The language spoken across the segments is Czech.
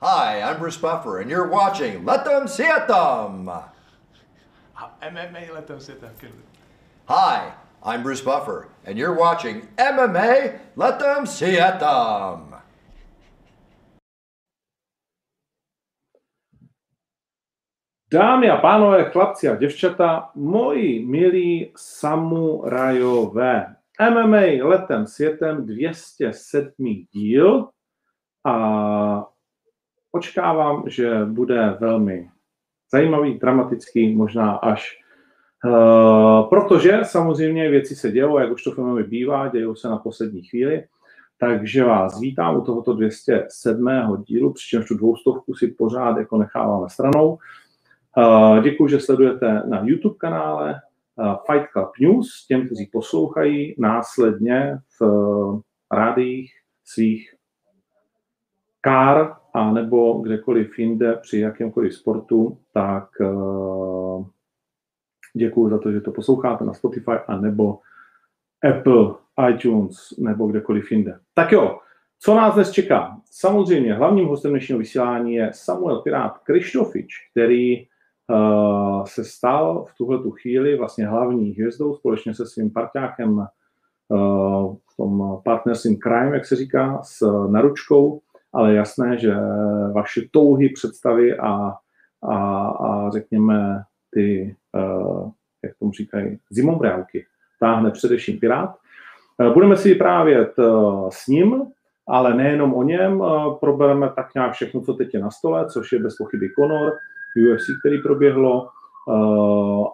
Hi, I'm Bruce Buffer, and you're watching Let Them See It Them. MMA Let Them See It Them. Hi, I'm Bruce Buffer, and you're watching MMA Let Them See It Them. Dámy a pánové, chlapci a děvčata, moji milí samurajové, MMA letem světem 207. díl a očekávám, že bude velmi zajímavý, dramatický, možná až uh, protože samozřejmě věci se dějou, jak už to filmově bývá, dějou se na poslední chvíli, takže vás vítám u tohoto 207. dílu, přičemž tu dvoustovku si pořád jako necháváme stranou. Uh, děkuji, že sledujete na YouTube kanále uh, Fight Club News, těm, kteří poslouchají následně v rádiích svých kár a nebo kdekoliv jinde při jakémkoliv sportu, tak uh, děkuji za to, že to posloucháte na Spotify a nebo Apple, iTunes nebo kdekoliv jinde. Tak jo, co nás dnes čeká? Samozřejmě hlavním hostem dnešního vysílání je Samuel Pirát Krištofič, který uh, se stal v tuhle tu chvíli vlastně hlavní hvězdou společně se svým parťákem uh, v tom partnerstvím Crime, jak se říká, s Naručkou, ale jasné, že vaše touhy, představy a, a, a řekněme ty, uh, jak tomu říkají, zimobrávky, táhne především Pirát. Uh, budeme si vyprávět uh, s ním, ale nejenom o něm, probereme tak nějak všechno, co teď je na stole, což je bez pochyby Conor, UFC, který proběhlo,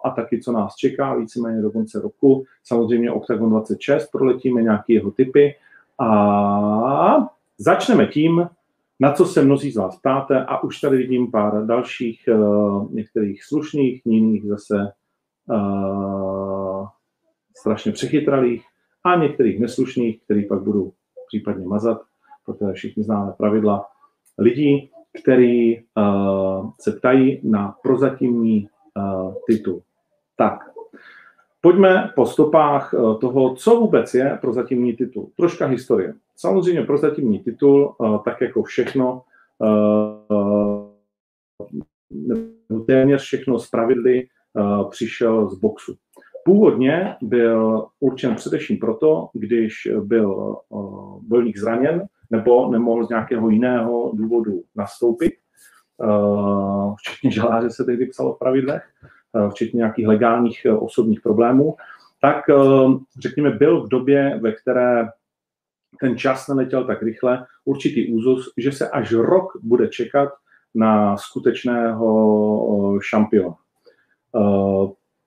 a taky, co nás čeká víceméně do konce roku. Samozřejmě Octagon 26, proletíme nějaké jeho typy a Začneme tím, na co se mnozí z vás ptáte a už tady vidím pár dalších, uh, některých slušných, jiných zase uh, strašně přechytralých a některých neslušných, který pak budu případně mazat, protože všichni známe pravidla lidí, který uh, se ptají na prozatímní uh, titul. Tak, Pojďme po stopách toho, co vůbec je prozatímní titul. Troška historie. Samozřejmě prozatímní titul, eh, tak jako všechno, eh, téměř všechno z pravidly přišel z boxu. Původně byl určen především proto, když byl bojovník zraněn nebo nemohl z nějakého jiného důvodu nastoupit, včetně žaláře se tehdy psalo v pravidlech, Eh, včetně nějakých legálních eh, osobních problémů, tak eh, řekněme byl v době, ve které ten čas neletěl tak rychle, určitý úzus, že se až rok bude čekat na skutečného šampiona.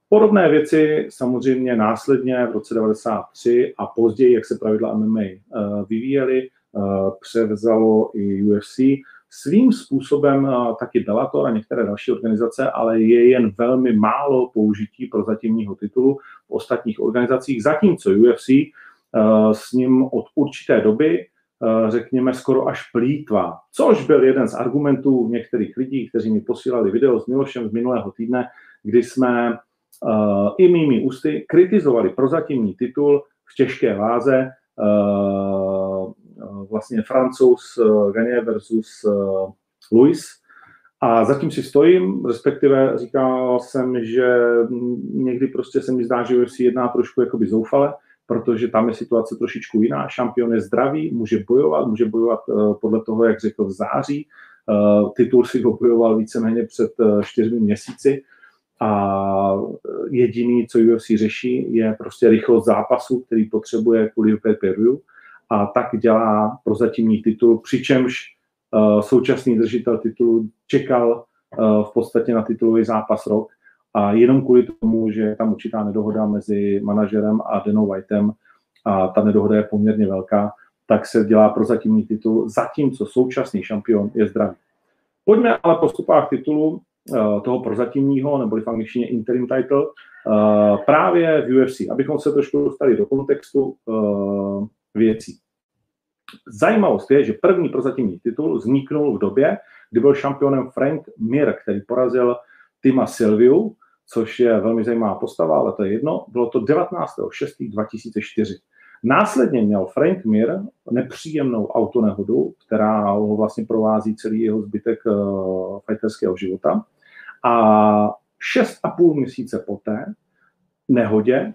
Podobné věci samozřejmě následně v roce 93 a později, jak se pravidla MMA vyvíjely, převzalo i UFC svým způsobem eh, taky Bellator a některé další organizace, ale je jen velmi málo použití pro zatímního titulu v ostatních organizacích, zatímco UFC eh, s ním od určité doby eh, řekněme, skoro až plítva. Což byl jeden z argumentů některých lidí, kteří mi posílali video s Milošem z minulého týdne, kdy jsme uh, i mými ústy kritizovali prozatímní titul v těžké váze vlastně francouz Gagné versus Louis. A zatím si stojím, respektive říkal jsem, že někdy prostě se mi zdá, že UFC jedná trošku jakoby zoufale, protože tam je situace trošičku jiná. Šampion je zdravý, může bojovat, může bojovat uh, podle toho, jak řekl v září. Uh, titul si bojoval víceméně před uh, čtyřmi měsíci a jediný, co UFC řeší, je prostě rychlost zápasu, který potřebuje kvůli pay a tak dělá prozatímní titul, přičemž současný držitel titulu čekal v podstatě na titulový zápas rok a jenom kvůli tomu, že je tam určitá nedohoda mezi manažerem a Denou Whiteem a ta nedohoda je poměrně velká, tak se dělá prozatímní titul, zatímco současný šampion je zdravý. Pojďme ale po stupách titulu uh, toho prozatímního, nebo v angličtině interim title, uh, právě v UFC, abychom se trošku dostali do kontextu uh, věcí. Zajímavost je, že první prozatímní titul vzniknul v době, kdy byl šampionem Frank Mir, který porazil Tima Silviu, což je velmi zajímavá postava, ale to je jedno. Bylo to 19.6.2004. Následně měl Frank Mir nepříjemnou autonehodu, která ho vlastně provází celý jeho zbytek uh, fighterského života. A šest a půl měsíce poté nehodě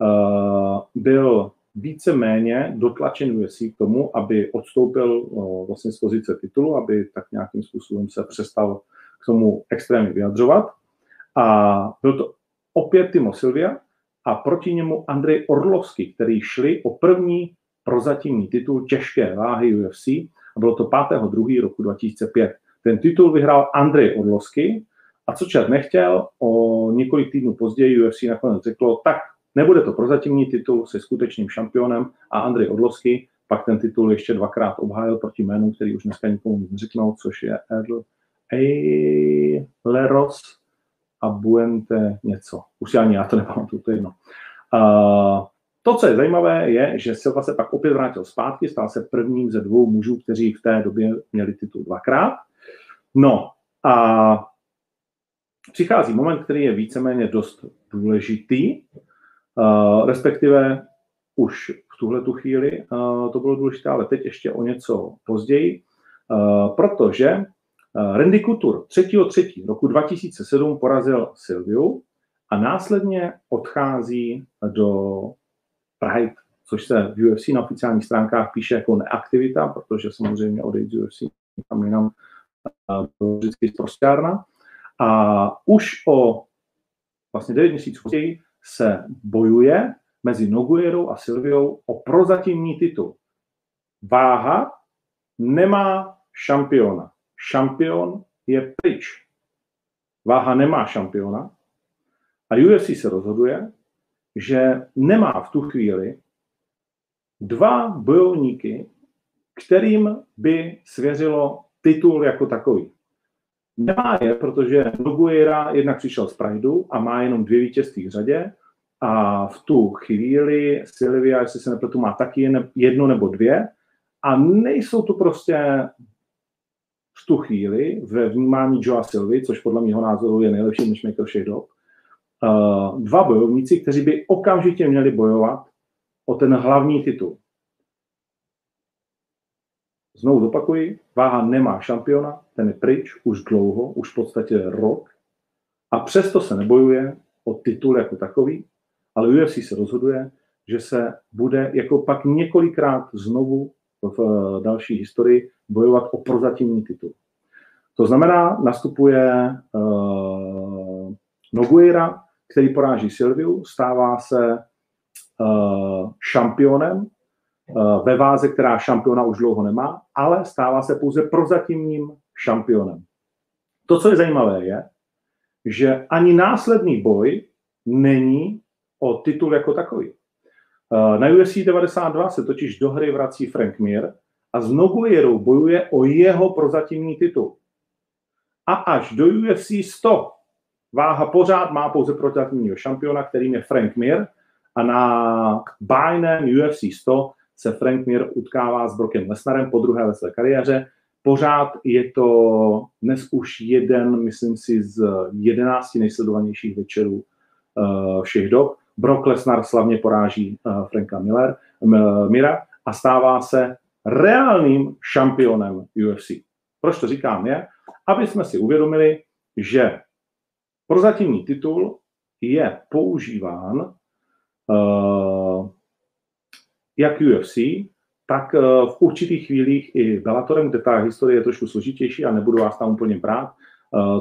uh, byl více-méně dotlačen UFC k tomu, aby odstoupil uh, vlastně z pozice titulu, aby tak nějakým způsobem se přestal k tomu extrémně vyjadřovat. A byl to opět Timo Silvia a proti němu Andrej Orlovský, který šli o první prozatímní titul těžké váhy UFC a bylo to 5.2. roku 2005. Ten titul vyhrál Andrej Orlovský a co čert nechtěl, o několik týdnů později UFC nakonec řeklo, tak nebude to prozatímní titul se skutečným šampionem a Andrej Orlovský pak ten titul ještě dvakrát obhájil proti jménu, který už dneska nikomu neřeknou, což je Erl Leros a Buente něco. Už si ani já to nepamatuju, to je jedno. Uh, to, co je zajímavé, je, že Silva se pak opět vrátil zpátky, stal se prvním ze dvou mužů, kteří v té době měli titul dvakrát. No a přichází moment, který je víceméně dost důležitý, uh, respektive už v tuhle tu chvíli uh, to bylo důležité, ale teď ještě o něco později, uh, protože Randy Couture 3.3. roku 2007 porazil Silviu a následně odchází do Pride, což se v UFC na oficiálních stránkách píše jako neaktivita, protože samozřejmě odejít z UFC tam jinam to vždycky zprostárna. A už o vlastně 9 měsíců později se bojuje mezi Noguerou a Silviou o prozatímní titul. Váha nemá šampiona. Šampion je pryč. Váha nemá šampiona a UFC se rozhoduje, že nemá v tu chvíli dva bojovníky, kterým by svěřilo titul jako takový. Nemá je, protože Nogueira jednak přišel z Prideu a má jenom dvě vítězství v řadě a v tu chvíli Silvia, jestli se nepletu, má taky jedno nebo dvě a nejsou to prostě v tu chvíli ve vnímání Joa Silvy, což podle mého názoru je nejlepší matchmaker všech dob, uh, dva bojovníci, kteří by okamžitě měli bojovat o ten hlavní titul. Znovu zopakuji, váha nemá šampiona, ten je pryč už dlouho, už v podstatě rok a přesto se nebojuje o titul jako takový, ale UFC se rozhoduje, že se bude jako pak několikrát znovu v eh, další historii bojovat o prozatímní titul. To znamená, nastupuje uh, Nogueira, který poráží Silviu, stává se uh, šampionem uh, ve váze, která šampiona už dlouho nemá, ale stává se pouze prozatímním šampionem. To, co je zajímavé, je, že ani následný boj není o titul jako takový. Na UFC 92 se totiž do hry vrací Frank Mir a s Nogueirou bojuje o jeho prozatímní titul. A až do UFC 100 váha pořád má pouze prozatímního šampiona, kterým je Frank Mir a na bajném UFC 100 se Frank Mir utkává s Brokem Lesnarem po druhé ve své kariéře. Pořád je to dnes už jeden, myslím si, z jedenácti nejsledovanějších večerů uh, všech dob. Brock Lesnar slavně poráží uh, Franka Miller, uh, Mira a stává se reálným šampionem UFC. Proč to říkám je, aby jsme si uvědomili, že prozatímní titul je používán uh, jak UFC, tak uh, v určitých chvílích i Bellatorem, kde ta historie je trošku složitější a nebudu vás tam úplně brát,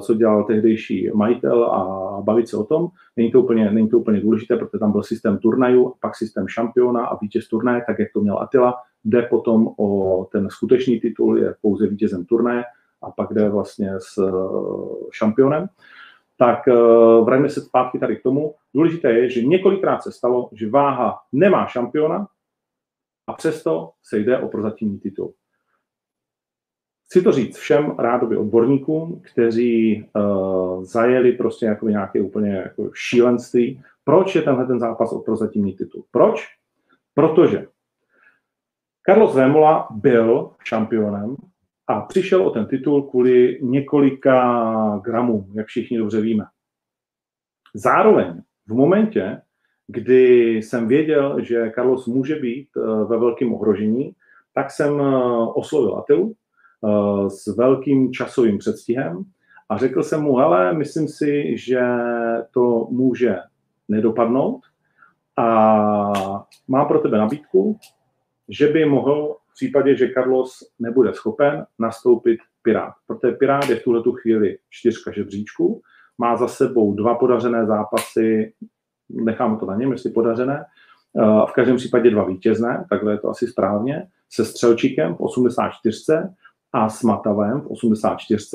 co dělal tehdejší majitel a bavit se o tom. Není to úplně, není to úplně důležité, protože tam byl systém turnajů, pak systém šampiona a vítěz turnaje, tak jak to měl Attila, jde potom o ten skutečný titul, je pouze vítězem turnaje a pak jde vlastně s eh, šampionem. Tak eh, vrajme se zpátky tady k tomu. Důležité je, že několikrát se stalo, že váha nemá šampiona a přesto se jde o prozatímní titul. Chci to říct všem rádoby odborníkům, kteří uh, zajeli prostě jako nějaké úplně jako šílenství. Proč je tenhle ten zápas o prozatímní titul? Proč? Protože Carlos Vémola byl šampionem a přišel o ten titul kvůli několika gramům, jak všichni dobře víme. Zároveň v momentě, kdy jsem věděl, že Carlos může být ve velkém ohrožení, tak jsem oslovil Atilu s velkým časovým předstihem a řekl jsem mu, hele, myslím si, že to může nedopadnout a mám pro tebe nabídku, že by mohl v případě, že Carlos nebude schopen nastoupit Pirát. Protože Pirát je v tuhle chvíli čtyřka žebříčku, má za sebou dva podařené zápasy, nechám to na něm, jestli podařené, v každém případě dva vítězné, takhle je to asi správně, se Střelčíkem v 84 a s Matavem v 84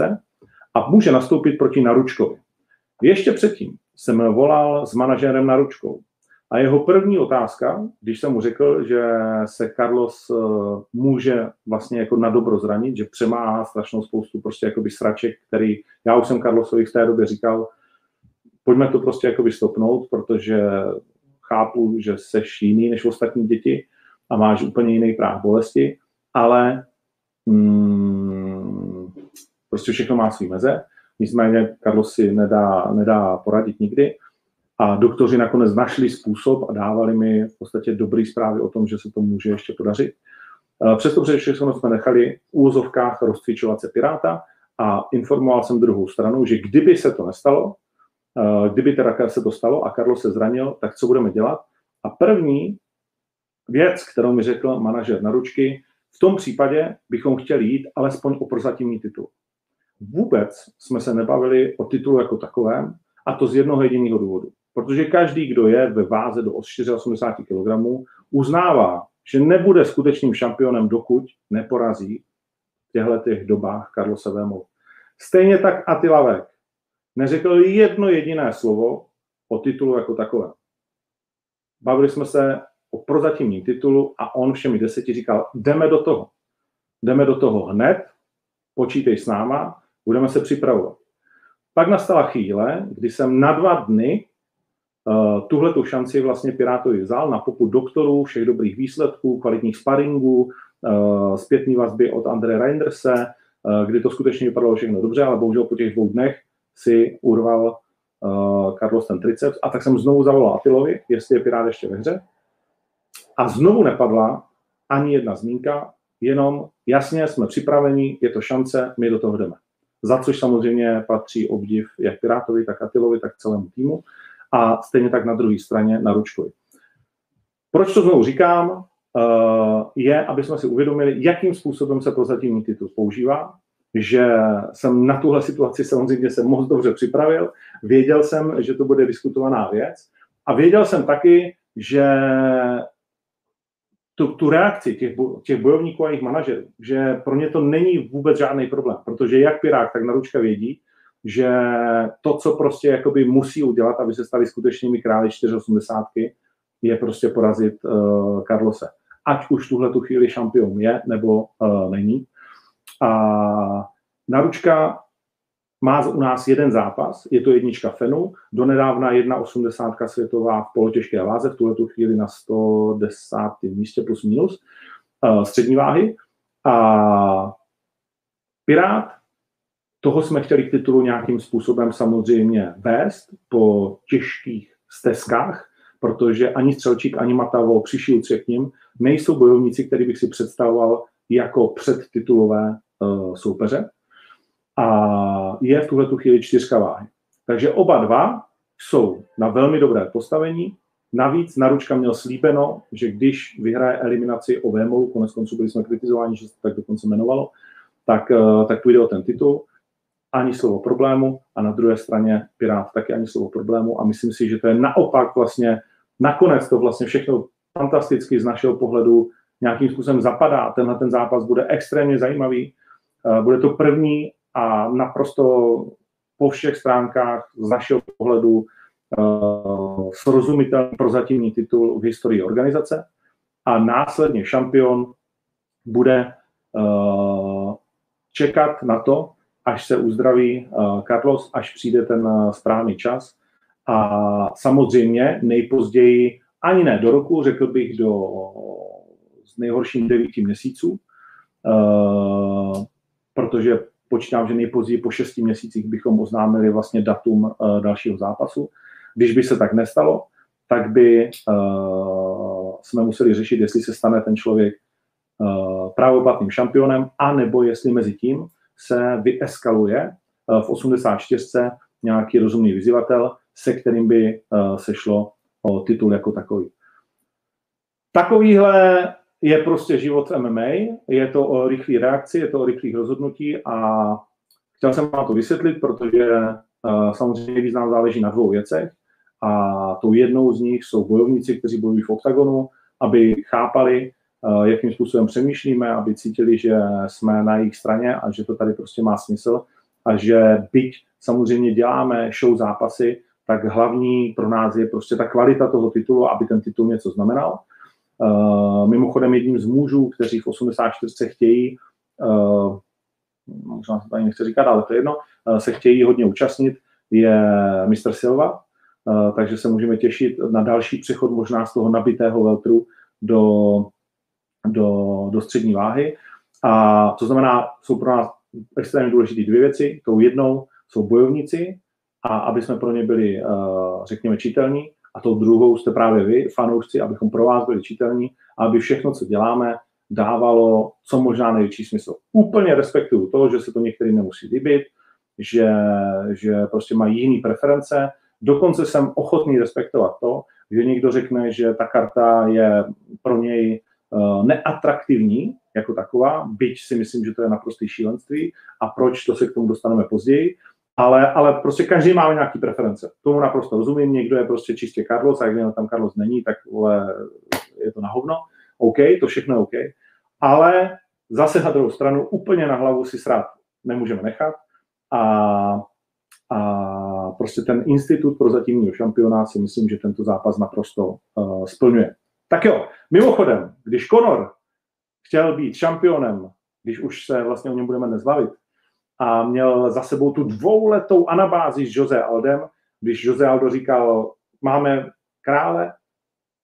a může nastoupit proti Naručkovi. Ještě předtím jsem volal s manažerem Naručkou a jeho první otázka, když jsem mu řekl, že se Carlos eh, může vlastně jako na dobro zranit, že přemáhá strašnou spoustu prostě jakoby sraček, který já už jsem Carlosovi v té době říkal, pojďme to prostě jakoby stopnout, protože chápu, že seš jiný než ostatní děti a máš úplně jiný práv bolesti, ale mm, prostě všechno má svý meze. Nicméně Carlos si nedá, nedá poradit nikdy a doktoři nakonec našli způsob a dávali mi v podstatě dobrý zprávy o tom, že se to může ještě podařit. Eh, přesto všechno jsme nechali v úvozovkách rozcvičovat se Piráta a informoval jsem druhou stranu, že kdyby se to nestalo, eh, kdyby teda se to stalo a Karlo se zranil, tak co budeme dělat? A první věc, kterou mi řekl manažer na ručky, v tom případě bychom chtěli jít alespoň o prozatímní titul. Vůbec jsme se nebavili o titulu jako takovém, a to z jednoho jediného důvodu. Protože každý, kdo je ve váze do 84 kg, uznává, že nebude skutečným šampionem, dokud neporazí v těchto těch dobách Karlose Vémol. Stejně tak Attila Vek neřekl jedno jediné slovo o titulu jako takové. Bavili jsme se o prozatímním titulu a on všemi deseti říkal, jdeme do toho. Jdeme do toho hned, počítej s náma, budeme se připravovat. Pak nastala chvíle, kdy jsem na dva dny uh, tuhle tu šanci vlastně Pirátovi vzal na poput doktorů, všech dobrých výsledků, kvalitních sparingů, uh, zpětní vazby od Andre Reinderse, uh, kdy to skutečně vypadalo všechno dobře, ale bohužel po těch dvou dnech si urval Carlos ten triceps a tak jsem znovu zavolal Atilovi, jestli je Pirát ještě ve hře. A znovu nepadla ani jedna zmínka, jenom jasně jsme připraveni, je to šance, my do toho jdeme za což samozřejmě patří obdiv jak Pirátovi, tak Atilovi, tak celému týmu a stejně tak na druhé straně na Ručkovi. Proč to znovu říkám? Eh, je, aby jsme si uvědomili, jakým způsobem se prozatímní titul používá, že jsem na tuhle situaci samozřejmě se moc dobře připravil, věděl jsem, že to bude diskutovaná věc a věděl jsem taky, že tu, tu reakci těch, těch bojovníků a jejich manažerů, že pro ně to není vůbec žádný problém, protože jak Pirák, tak Naručka vědí, že to, co prostě jakoby musí udělat, aby se stali skutečnými králi 480, je prostě porazit uh, Carlose. Ať už tuhle tu chvíli šampion je, nebo uh, není. A Naručka má u nás jeden zápas, je to jednička Fenu, donedávna 1,80 světová v polotěžké váze, v tuhle tu chvíli na 110. místě plus minus uh, střední váhy. A Pirát, toho jsme chtěli k titulu nějakým způsobem samozřejmě vést po těžkých stezkách, protože ani Střelčík, ani Matavo přišli k ním, nejsou bojovníci, který bych si představoval jako předtitulové uh, soupeře a je v tuhle tu chvíli čtyřka váhy. Takže oba dva jsou na velmi dobré postavení. Navíc Naručka měl slíbeno, že když vyhraje eliminaci o Vémolu, konec konců byli jsme kritizováni, že se tak dokonce jmenovalo, tak, eh, tak půjde o ten titul. Ani slovo problému a na druhé straně Pirát taky ani slovo problému a myslím si, že to je naopak vlastně, nakonec to vlastně všechno fantasticky z našeho pohledu nějakým způsobem zapadá. Tenhle ten zápas bude extrémně zajímavý. Eh, bude to první a naprosto po všech stránkách z našeho pohledu uh, srozumitelný prozatímní titul v historii organizace a následně šampion bude uh, čekat na to, až se uzdraví uh, Carlos, až přijde ten správný čas. A samozřejmě nejpozději, ani ne do roku, řekl bych do z nejhorším devíti měsíců, protože počítám, že nejpozději po šesti měsících bychom oznámili vlastně datum uh, dalšího zápasu. Když by se tak nestalo, tak by uh, jsme museli řešit, jestli se stane ten člověk uh, právoplatným šampionem, anebo jestli mezi tím se vyeskaluje uh, v 84. nějaký rozumný vyzývatel, se kterým by uh, se šlo o titul jako takový. Takovýhle je prostě život v MMA, je to o rychlé reakci, je to o rychlých rozhodnutí a chtěl jsem vám to vysvětlit, protože uh, samozřejmě význam záleží na dvou věcech a tou jednou z nich jsou bojovníci, kteří bojují v oktagonu, aby chápali, uh, jakým způsobem přemýšlíme, aby cítili, že jsme na jejich straně a že to tady prostě má smysl a že byť samozřejmě děláme show zápasy, tak hlavní pro nás je prostě ta kvalita toho titulu, aby ten titul něco znamenal. Uh, mimochodem jedním z mužů, kteří v 84 chtějí, uh, možná se to ani nechci říkat, ale to je jedno, uh, se chtějí hodně účastnit, je Mr. Silva, takže se můžeme těšit na další přechod možná z toho nabitého veltru do, do, do střední váhy. A to znamená, jsou pro nás extrémně důležité dvě věci. Tou jednou jsou bojovníci, a aby jsme pro ně byli, řekněme, čitelní, a tou druhou jste právě vy, fanoušci, abychom pro vás byli čitelní a aby všechno, co děláme, dávalo co možná největší smysl. Úplně respektuju to, že se to některým nemusí líbit, že, že prostě mají jiné preference. Dokonce jsem ochotný respektovat to, že někdo řekne, že ta karta je pro něj uh, neatraktivní jako taková, byť si myslím, že to je naprostý šílenství a proč, to se k tomu dostaneme později, ale, ale prostě každý má nějaký preference. Tomu naprosto rozumím, někdo je prostě čistě Carlos a když tam Carlos není, tak vole, je to na hovno. OK, to všechno je OK. Ale zase na druhou stranu úplně na hlavu si srát nemůžeme nechat a, a prostě ten institut pro zatímního šampiona si myslím, že tento zápas naprosto uh, splňuje. Tak jo, mimochodem, když Conor chtěl být šampionem, když už se vlastně o něm budeme nezbavit, a měl za sebou tu dvouletou anabázi s Jose Aldem, když Jose Aldo říkal, máme krále,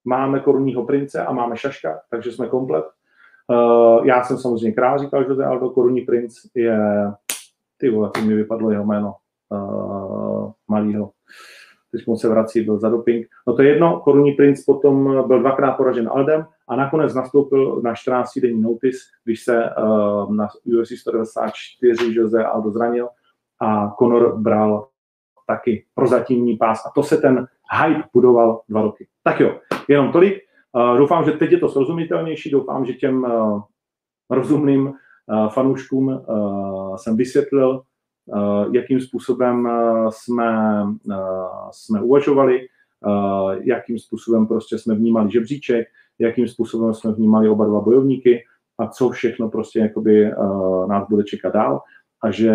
máme korunního prince a máme šaška, takže jsme komplet. Uh, já jsem samozřejmě král, říkal Jose Aldo, korunní princ je, ty vole, to mi vypadlo jeho jméno, uh, malýho. Teď se vrací, byl za doping. No to je jedno, korunní princ potom byl dvakrát poražen Aldem a nakonec nastoupil na 14 denní notice, když se uh, na UFC 194 Jose Aldo zranil a Conor bral taky prozatímní pás a to se ten hype budoval dva roky. Tak jo, jenom tolik. Uh, doufám, že teď je to srozumitelnější, doufám, že těm uh, rozumným uh, fanouškům uh, jsem vysvětlil, uh, jakým způsobem jsme, uh, jsme uvažovali, uh, jakým způsobem prostě jsme vnímali žebříček, jakým způsobem jsme vnímali oba dva bojovníky a co všechno prostě jakoby, uh, nás bude čekat dál a že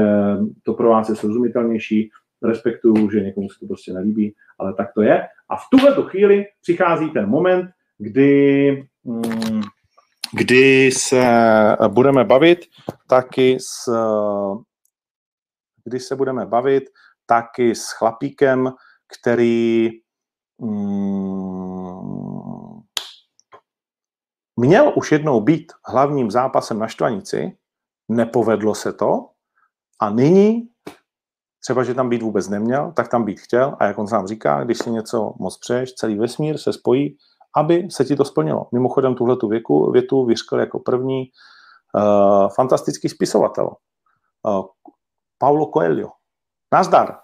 to pro vás je srozumitelnější, respektuju, že někomu se to prostě nelíbí, ale tak to je. A v tuhle chvíli přichází ten moment, kdy, mm, kdy se budeme bavit taky s, kdy se budeme bavit taky s chlapíkem, který mm, měl už jednou být hlavním zápasem na Štvanici, nepovedlo se to a nyní třeba, že tam být vůbec neměl, tak tam být chtěl a jak on sám říká, když si něco moc přeješ, celý vesmír se spojí, aby se ti to splnilo. Mimochodem tuhle tu věku, větu vyřkl jako první uh, fantastický spisovatel. Uh, Paulo Coelho. Nazdar.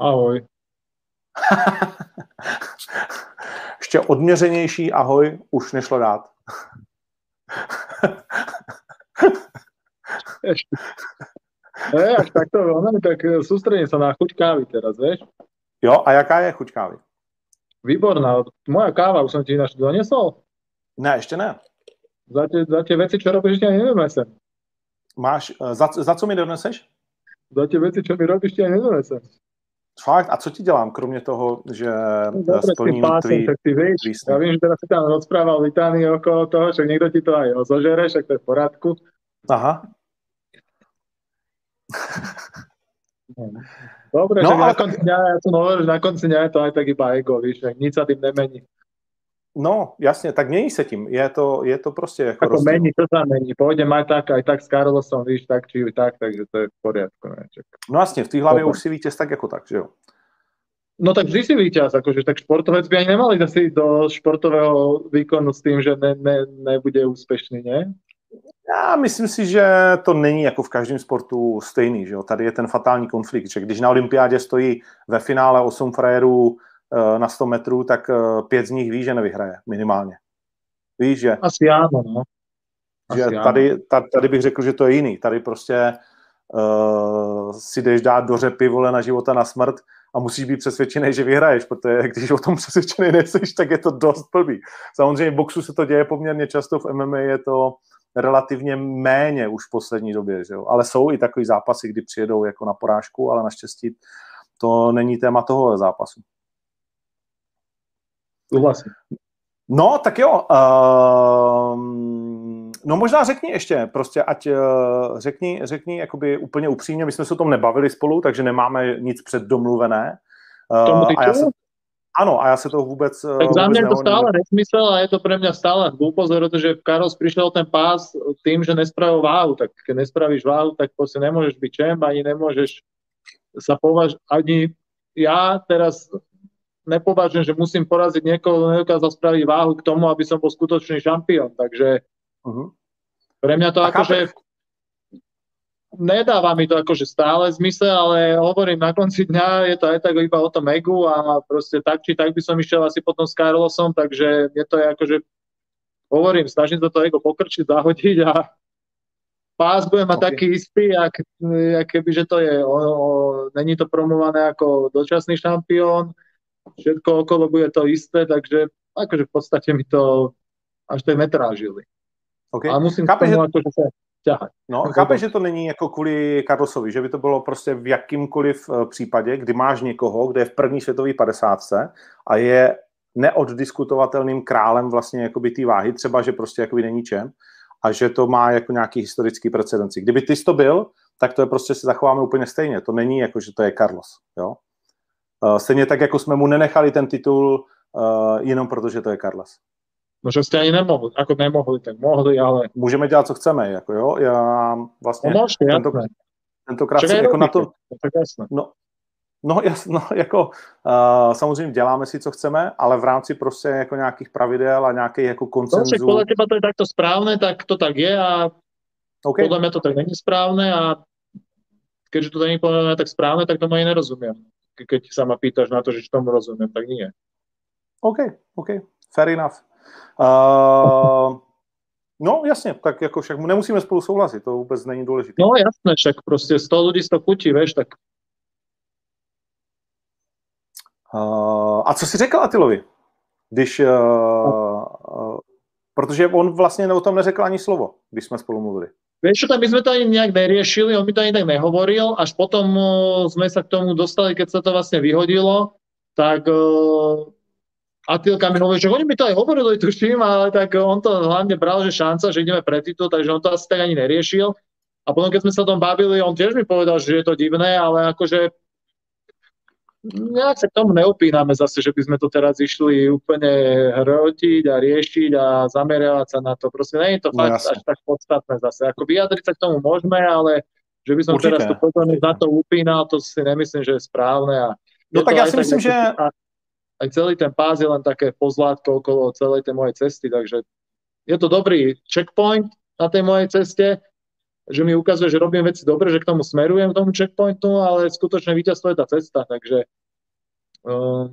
Ahoj. Ještě odměřenější ahoj už nešlo dát. Ne, až takto veľmi, tak sústredím sa na chuť kávy teraz, vieš? Jo, a jaká je chuť kávy? Výborná. Moja káva, už som ti ináč donesol? Ne, ještě ne. Za tie, za tie veci, čo robíš, ti ani nedonesem. Máš, eh, za, za co mi doneseš? Za tie veci, čo mi robíš, ti ani nedonesem. Fakt? A co ti dělám, kromě toho, že No, Dobre, splním pásem, tvý... tak ty vieš. tvý Ja viem, že teraz si tam rozprával litany okolo toho, že niekto ti to aj zožere, však to je v poriadku. Aha. Dobre, No, no, ale- na konci dňa, ja som hovoril, že na konci dňa je to aj tak iba ego, víš, nič sa tým nemení. No, jasně, tak mění se tím. Je to, je to prostě jako Ako mení, to sa mení. Pôjdem aj tak, aj tak s Carlosom, víš, tak či tak, takže to je v poriadku. Ne? Čak. No jasně, v té hlavě už si vítěz tak jako tak, že jo. No tak vždy si víťaz, akože tak športovec by ani nemali asi do športového výkonu s tým, že ne, ne, nebude úspešný, ne? Já myslím si, že to není jako v každém sportu stejný. Že jo? Tady je ten fatální konflikt, že když na olympiádě stojí ve finále 8 frajerů na 100 metrů, tak eh, pět z nich ví, že nevyhraje minimálně. Víš, že, Asi áno, no. že Asi tady, tady, tady bych řekl, že to je jiný. Tady prostě uh, si jdeš dát do řepy vole na života na smrt a musíš být přesvědčený, že vyhraješ, protože když o tom přesvědčený nejseš, tak je to dost blbý. Samozřejmě v boxu se to děje poměrně často, v MMA je to relativně méně už v poslední době, že jo? ale jsou i takový zápasy, kdy přijedou jako na porážku, ale naštěstí to není téma toho zápasu. Súhlasím. No, tak jo. Um, no možná řekni ještě, prostě ať uh, řekni, řekni jakoby úplně upřímně, my jsme se o tom nebavili spolu, takže nemáme nic předdomluvené. Tomu Uh, a já se, ano, a já se toho vůbec... uh, Tak za mňa je to stále nesmysel a je to pre mňa stále hlúposť, pretože Karol prišiel o ten pás tým, že nespravil váhu, tak keď nespravíš váhu, tak proste nemôžeš byť čem, ani nemôžeš sa považ... Ani ja teraz nepovažujem, že musím poraziť niekoho, kto nedokázal spraviť váhu k tomu, aby som bol skutočný šampión. Takže Uh-huh. pre mňa to akože nedáva mi to akože stále zmysel, ale hovorím, na konci dňa je to aj tak iba o tom egu a proste tak či tak by som išiel asi potom s Carlosom, takže je to je akože, hovorím, snažím sa to ego pokrčiť, zahodiť a pás bude mať Ok. taký istý, jak, jak keby, že to je, o, o, není to promované ako dočasný šampión, všetko okolo bude to isté, takže akože v podstate mi to až tak netrážili. Okay. Ale musím tomu že- akože sa ťahať. No, chápeš, to- že to není jako kvůli Carlosovi, že by to bylo prostě v jakýmkoliv eh, případě, kdy máš někoho, kde je v první světové 50 a je neoddiskutovatelným králem vlastně jakoby té váhy, třeba, že prostě jakoby není čem a že to má jako nějaký historický precedenci. Kdyby ty to byl, tak to je prostě se zachováme úplně stejně. To není jako, že to je Carlos. Jo? Stejně tak, jako jsme mu nenechali ten titul uh, jenom proto, že to je Carlos. No, že ste ani nemohli, ako nemohli, tak mohli, ale Můžeme dělat, co chceme. Jako jo? Já no vlastně môžete, tento, jasné. tentokrát si jako na to, no, tak jasné. No, no, jas, no jako uh, samozřejmě děláme si, co chceme, ale v rámci prostě jako nějakých pravidel a nějakých jako No, koncenzu. podľa teba to je takto správne, tak to tak je a Okay. podľa mňa to tak není správne a keďže to není podľa mňa tak správne, tak tomu aj nerozumiem. Ke- Keď sa ma pýtaš na to, že či tomu rozumiem, tak nie. OK, OK, fair enough. Uh, no jasně, tak jako však nemusíme spolu souhlasit, to vůbec není důležité. No jasné, však proste 100 ľudí 100 chutí, vieš, tak Uh, a co jsi řekl Atilovi? Když, uh, uh, protože on vlastně o tom neřekl ani slovo, když jsme spolu mluvili. Vieš čo, tak my sme to ani nejak neriešili, on mi to ani tak nehovoril, až potom uh, sme sa k tomu dostali, keď sa to vlastne vyhodilo, tak uh, Atilka mi hovorí, že oni mi to aj hovorili, tuším, ale tak on to hlavne bral, že šanca, že ideme pre titul, takže on to asi tak ani neriešil. A potom, keď sme sa tom bavili, on tiež mi povedal, že je to divné, ale akože nejak sa k tomu neopíname zase, že by sme to teraz išli úplne hrotiť a riešiť a zameriavať sa na to. Proste nie je to No fakt jasne. až tak podstatné zase. Ako vyjadriť sa k tomu môžeme, ale že by som Určite. teraz to pozornosť na to upínal, to si nemyslím, že je správne. A No tak aj si myslím, že a- aj celý ten pás je len také pozlátko okolo celej tej mojej cesty, takže je to dobrý checkpoint na tej mojej ceste, že mi ukazuje, že robím veci dobre, že k tomu smerujem, k tomu checkpointu, ale skutočné víťazstvo je tá cesta, takže uh,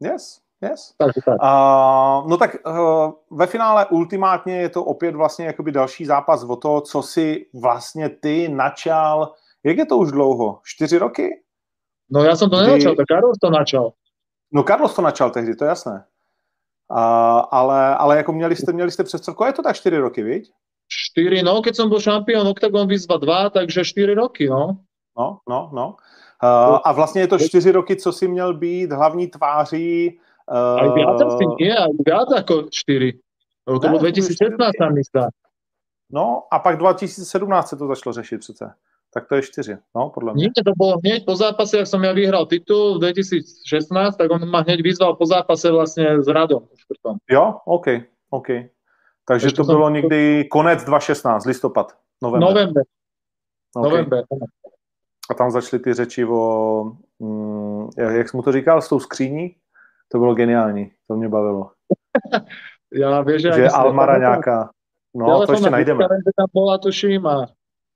yes, yes. takže tak. Uh, no tak uh, ve finále ultimátně je to opět vlastně jakoby další zápas o to, co si vlastně ty načal, jak je to už dlouho? Čtyři roky? No ja som to Kdy- nenačal, tak Karol to načal. No Carlos to načal tehdy, to je jasné. Uh, ale, ale jako měli jste, měli jste přestřelku, je to tak čtyři roky, viď? 4, no keď som bol šampión Octagon výzva 2, takže 4 roky, no. No, no, no. Uh, a vlastně je to čtyři roky, co si měl být hlavní tváří. Aj Uh, viac asi nie, aj viac ako 4. No, to byly 2016 sa mi zdá. no a pak 2017 se to začalo řešit přece. Tak to je čtyři, no, podle mě. Nie, to bolo hneď po zápase, ak som ja vyhral titul v 2016, tak on ma hneď vyzval po zápase vlastne s Radom. Jo, OK, OK. Takže Takže to jsem- bylo někdy konec 2016, listopad, november. November, OK. november. A tam začaly ty řeči o mm, jak jsi mu to říkal, s tou skříní, to bylo geniální, to mě bavilo. ja, vieš, že Almara nějaká, no to ještě najdeme. Tam bola, tuším, a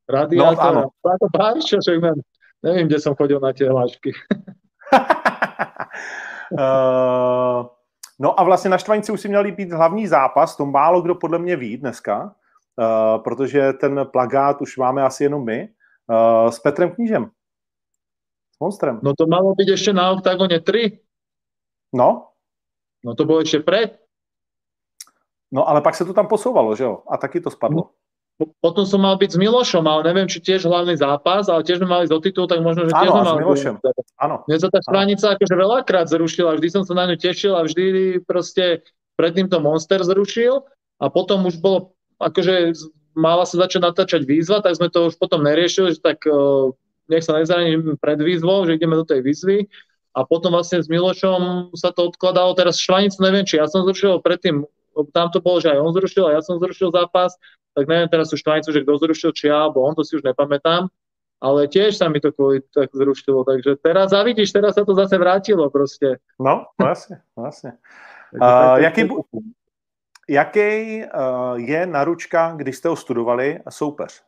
radiátor, no, áno. a to báričo, že nevím, kde som chodil na tie hlášky. uh, no a vlastně na Štvanici už si měl být hlavní zápas, to málo kdo podle mě ví dneska, uh, protože ten plagát už máme asi jenom my, uh, s Petrem Knížem. S Monstrem. No to malo byť ešte na OKTAGONE 3. No. No to bolo ešte pred. No ale pak se to tam posouvalo, že jo? A taky to spadlo. Potom som mal byť s Milošom, ale neviem, či tiež hlavný zápas, ale tiež sme mali z titul, tak možno, že tiež áno, mal s Milošem. Áno. Mne sa tá štranica akože veľakrát zrušila, vždy som sa na ňu tešil a vždy proste predtým to Monster zrušil a potom už bolo, akože mala sa začať natáčať výzva, tak sme to už potom neriešili, že tak uh, nech sa nezraním pred výzvou, že ideme do tej výzvy a potom vlastne s Milošom sa to odkladalo, teraz Štvanicu neviem, či ja som zrušil predtým tam to bolo, že aj on zrušil a ja som zrušil zápas, tak neviem teraz už Švajcu, že kto zrušil, či ja, alebo on, to si už nepamätám, ale tiež sa mi to kvôli tak zrušilo, takže teraz, a vidíš, teraz sa to zase vrátilo proste. No, no jasne, no jasne. Uh, jaký, jaký uh, je naručka, když jste ho studovali, soupeř?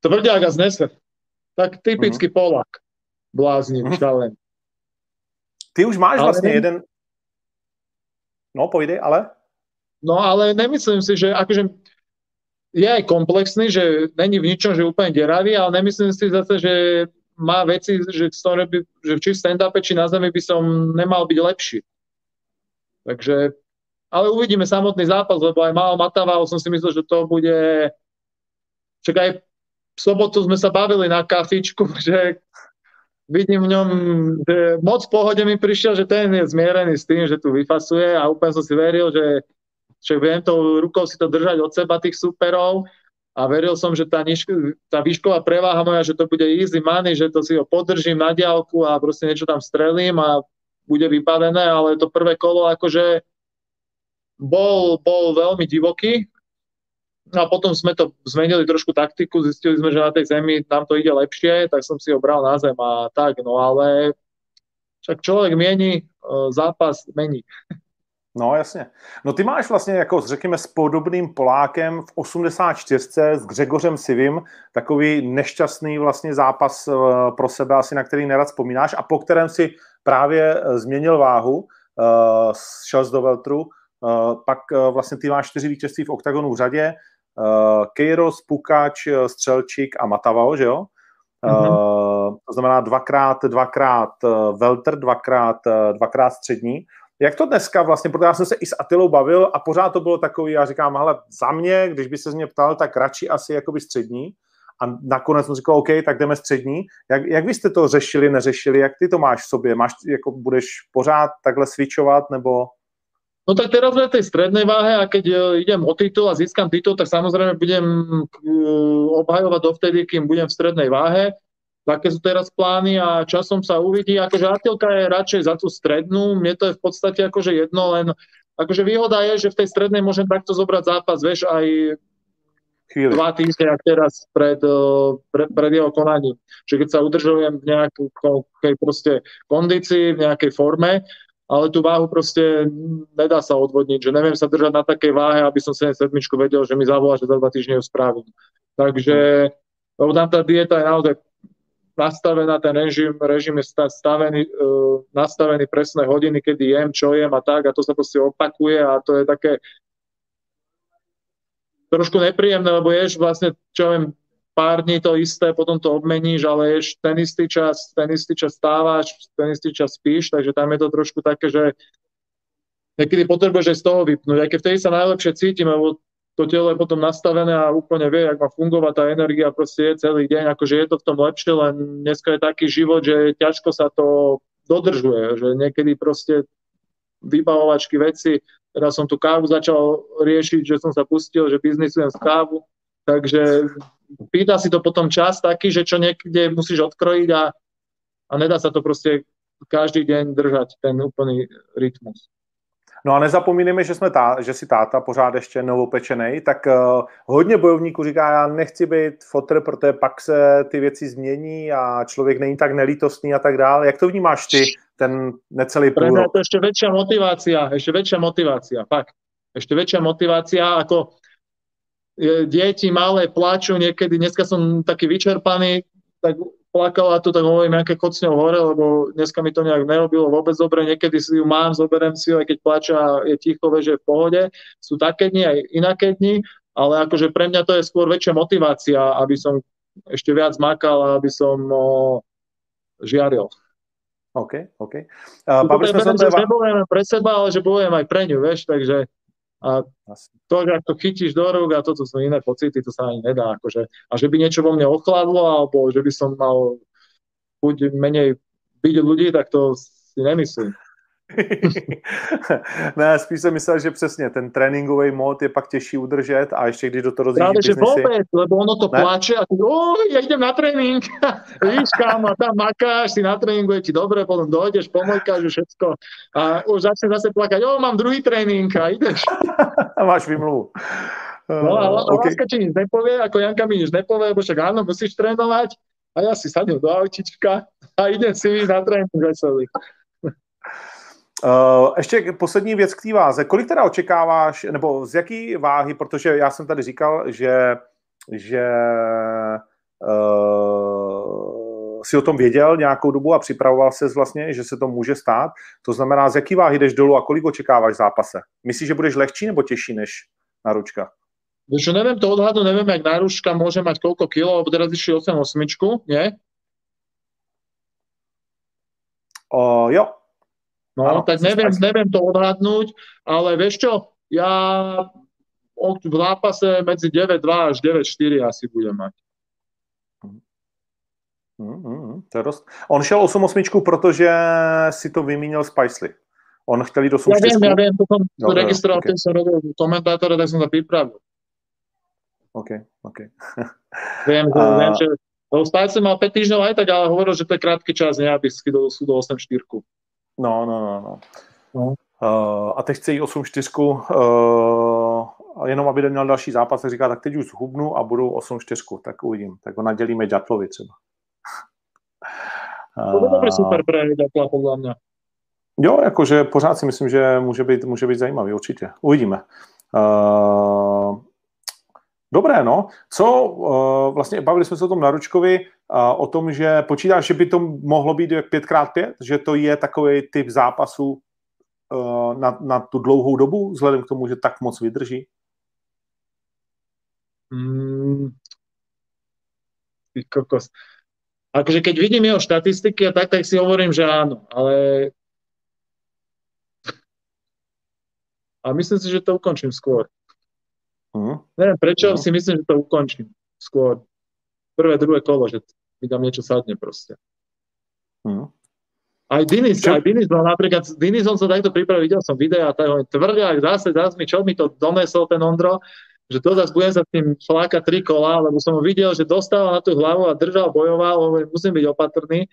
Tvrďák a Zneser. Tak typický uh-huh. Polák. Bláznivý, šalen. Ty už máš ale vlastně jeden, No, pojde, ale? No, ale nemyslím si, že akože je aj komplexný, že není v ničom, že úplne deravý, ale nemyslím si zase, že má veci, že, ktoré by, že či v stand-upe, či na zemi by som nemal byť lepší. Takže, ale uvidíme samotný zápas, lebo aj málo Matavao som si myslel, že to bude... Čak aj v sobotu sme sa bavili na kafičku, že vidím v ňom, že moc v pohode mi prišiel, že ten je zmierený s tým, že tu vyfasuje a úplne som si veril, že, že viem tou rukou si to držať od seba tých superov a veril som, že tá, niž, tá výšková preváha moja, že to bude easy money, že to si ho podržím na diálku a proste niečo tam strelím a bude vybavené, ale to prvé kolo akože bol, bol veľmi divoký, No a potom sme to zmenili trošku taktiku, zistili sme, že na tej zemi nám to ide lepšie, tak som si ho bral na zem a tak, no ale však člověk mění, e, zápas mení. No jasně. No ty máš vlastně jako řekněme s podobným Polákem v 84 s Gřegořem Sivým takový nešťastný vlastně zápas e, pro sebe asi na který nerad vzpomínáš a po kterém si právě e, změnil váhu, šel do Veltru, pak vlastně ty máš čtyři vítězství v oktagonu v řadě, uh, Keiros, Pukač, eh, Střelčík a Matavao, že jo? Mm-hmm. Uh, to znamená dvakrát, dvakrát uh, Velter, dvakrát, dvakrát střední. Jak to dneska vlastně, protože já jsem se i s Atilou bavil a pořád to bylo takový, já říkám, ale za mě, když by se z mě ptal, tak radši asi jakoby střední. A nakonec jsem říkal, OK, tak jdeme střední. Jak, jak vy jste to řešili, neřešili? Jak ty to máš v sobě? Máš, jako budeš pořád takhle switchovat, nebo... No tak teraz na tej strednej váhe a keď e, idem o titul a získam titul, tak samozrejme budem e, obhajovať dovtedy, kým budem v strednej váhe. Také sú teraz plány a časom sa uvidí. Akože Atilka je radšej za tú strednú, mne to je v podstate akože jedno, len akože výhoda je, že v tej strednej môžem takto zobrať zápas, vieš, aj Chvíli. dva týždne, ak teraz pred, e, pred, pred jeho konaním. Že keď sa udržujem v nejakej proste kondícii, v nejakej forme, ale tú váhu proste nedá sa odvodniť, že neviem sa držať na takej váhe, aby som 77 vedel, že mi zavolá, že za dva týždne ju spravím. Takže lebo tam tá dieta je naozaj nastavená, ten režim, režim je stavený, uh, nastavený presné hodiny, kedy jem, čo jem a tak a to sa proste opakuje a to je také trošku nepríjemné, lebo ješ vlastne, čo viem, pár dní to isté, potom to obmeníš, ale ješ ten istý čas, ten istý čas stávaš, ten istý čas spíš, takže tam je to trošku také, že niekedy potrebuješ aj z toho vypnúť, keď vtedy sa najlepšie cítim, lebo to telo je potom nastavené a úplne vie, jak má fungovať tá energia, proste je celý deň, akože je to v tom lepšie, len dneska je taký život, že ťažko sa to dodržuje, že niekedy proste vybavovačky veci, teraz som tu kávu začal riešiť, že som sa pustil, že biznisujem z kávu, takže pýta si to potom čas taký, že čo niekde musíš odkrojiť a, a nedá sa to proste každý deň držať, ten úplný rytmus. No a nezapomínejme, že, jsme tá, že si táta pořád ještě novopečený, tak uh, hodně bojovníků říká, já nechci být fotr, protože pak se ty věci změní a člověk není tak nelítostný a tak dále. Jak to vnímáš ty, ten necelý půl Pre to ešte väčšia motivácia, ešte väčšia motivácia, fakt. Ešte väčšia motivácia, ako e, deti malé plačú niekedy, dneska som taký vyčerpaný, tak plakala tu, tak hovorím, aké chod s ňou hore, lebo dneska mi to nejak nerobilo vôbec dobre, niekedy si ju mám, zoberiem si ju, aj keď plača, je ticho, že je v pohode. Sú také dni, aj inaké dni, ale akože pre mňa to je skôr väčšia motivácia, aby som ešte viac makal a aby som o, žiaril. OK, OK. Uh, o berem, že pre seba, ale že bojujem aj pre ňu, vieš, takže a to, že ak to chytíš do rúk a toto sú iné pocity, to sa ani nedá. Akože, a že by niečo vo mne ochladlo, alebo že by som mal buď menej byť ľudí, tak to si nemyslím. ne, spíš jsem myslel, že přesně ten tréninkový mod je pak těžší udržet a ještě když do toho rozjíždí Práve, že vôbec, lebo ono to Ne? plače a ty, o, ja idem na tréning, víš kam, a tam makáš, si na tréningu je ti dobre, potom dojdeš, pomojkáš všetko a už začne zase plakať, o, mám druhý tréning a ideš. A máš výmluvu. No a Uh, okay. OK. láska ti nič nepovie, ako Janka mi nič nepovie, lebo však áno, musíš trénovať a ja si sadnem do autička a idem si na trénink veselý. Uh, ještě poslední věc k té váze. Kolik teda očekáváš, nebo z jaký váhy, protože já jsem tady říkal, že, že uh, si o tom věděl nějakou dobu a připravoval se vlastně, že se to může stát. To znamená, z jaký váhy jdeš dolů a kolik očekáváš v zápase? Myslíš, že budeš lehčí nebo těžší než Naručka? Vieš čo, neviem to odhadnúť, neviem, jak Naruška môže mať koľko kilo, teraz išli 8 osmičku, nie? Uh, jo, No, Áno, tak si neviem, spicy. neviem to odhadnúť, ale vieš čo, ja v zápase medzi 9-2 až 9-4 asi budem mať. Mm, mm, mm, to je dost. On šel 8-8, protože si to vymínil Spicely. On chtěl jít 8 Ja viem, ja viem, to som Jo, jo, registroval, okay. som robil komentátora, tak som sa pripravil. OK, OK. Viem, že, A- viem, že lebo Spicer mal 5 týždňov aj tak, ale hovoril, že to je krátky čas, ne, aby skydol sú do 8-4. No, no, no. no. No. Uh, a teď chce jít 8-4, uh, jenom aby měl další zápas, tak říká, tak teď už hubnu a budu 8-4, tak uvidím. Tak ho nadělíme Ďatlovi třeba. To by dobrý Uh, super pre Ďatla, podľa mňa. Jo, jakože pořád si myslím, že může být, může být zajímavý, určitě. Uvidíme. Uh, dobré, no. Co, uh, vlastně bavili jsme se o tom Naručkovi, uh, o tom, že počítáš, že by to mohlo být jak 5x5, že to je takový typ zápasu uh, na, na tu dlouhou dobu, vzhledem k tomu, že tak moc vydrží? Mm, kokos. Akože keď vidím jeho štatistiky a tak, tak si hovorím, že áno, ale a myslím si, že to ukončím skôr. Hmm. Neviem prečo, No. si myslím, že to ukončím skôr. Prvé, druhé kolo, že mi tam niečo sadne proste. Hmm. Aj Dinis, Čo- aj Dinis bol napríklad, s Dinisom sa takto pripravil, videl som videa, tak ho tvrdák, zase, zase mi, čo mi to donesol ten Ondro, že to zase budem sa s tým flákať tri kola, lebo som ho videl, že dostal na tú hlavu a držal, bojoval, hovorím, musím byť opatrný,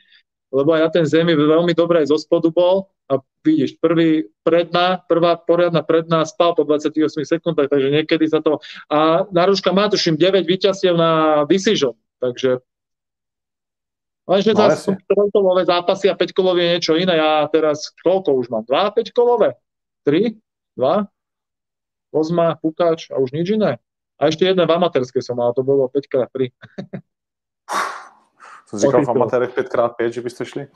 lebo aj na ten zemi veľmi dobre aj zo spodu bol a vidíš, prvý predná, prvá poriadna predná spal po 28 sekundách, takže niekedy sa to... A Naruška má tuším 9 víťazstiev na decision, takže Lenže No, zase jasne. sú trojkolové zápasy a 5 kolové je niečo iné. Ja teraz koľko už mám? 2 5 kolové? 3? 2? Kozma, Pukáč a už nič iné. A ešte jedné v amatérskej som mal, to bolo 5x3. Jsem říkal v amatérech 5x5, že byste šli.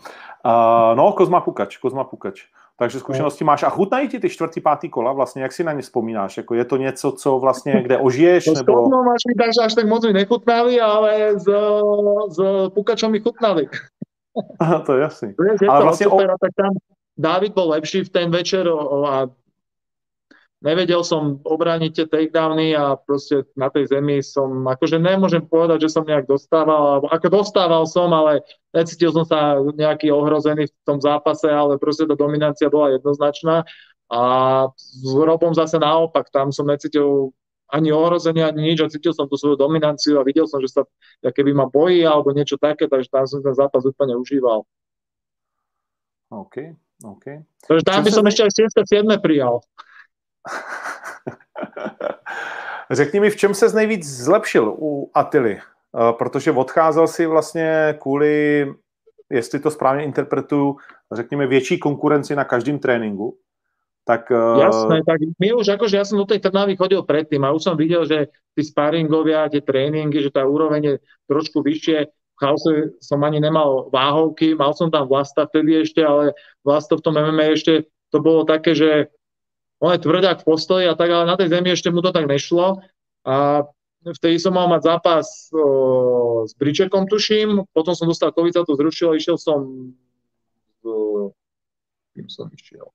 Uh, no, Kozma Pukač, Kozma Pukač. Takže zkušenosti máš. A chutnají ti ty čtvrtý, pátý kola vlastně, jak si na ně vzpomínáš? Jako je to něco, co vlastně, kde ožiješ, No nebo... Kozmom až mi až tak moc mi nechutnali, ale s, s Pukačom mi chutnali. to je jasný. Je Ale to vlastne super, a tak tam Dávid bol lepší v ten večer o- o- a nevedel som obrániť tie takedowny a proste na tej zemi som, akože nemôžem povedať, že som nejak dostával, alebo ako dostával som, ale necítil som sa nejaký ohrozený v tom zápase, ale proste tá dominancia bola jednoznačná a s Robom zase naopak, tam som necítil ani ohrozenie, ani nič a cítil som tú svoju dominanciu a videl som, že sa keby ma bojí alebo niečo také, takže tam som ten zápas úplne užíval. OK, Okay. Takže tam by som ešte aj 7. prijal. Řekni mi, v čem se nejvíc zlepšil u Atily? Eh, protože odcházel si vlastně kvůli, jestli to správně interpretuju, řekněme větší konkurenci na každém tréninku. Tak, uh... Jasné, tak my už akože ja som do tej Trnavy chodil predtým a už som videl, že tí sparingovia, tie tréningy, že tá úroveň je trošku vyššie. V chaose som ani nemal váhovky, mal som tam vlasta vtedy ešte, ale vlasto v tom MMA ešte to bolo také, že on je tvrdák v posteli a tak, ale na tej zemi ešte mu to tak nešlo. A vtedy som mal mať zápas o, s Bričekom, tuším, potom som dostal COVID, to zrušil, išiel som o, kým som išiel?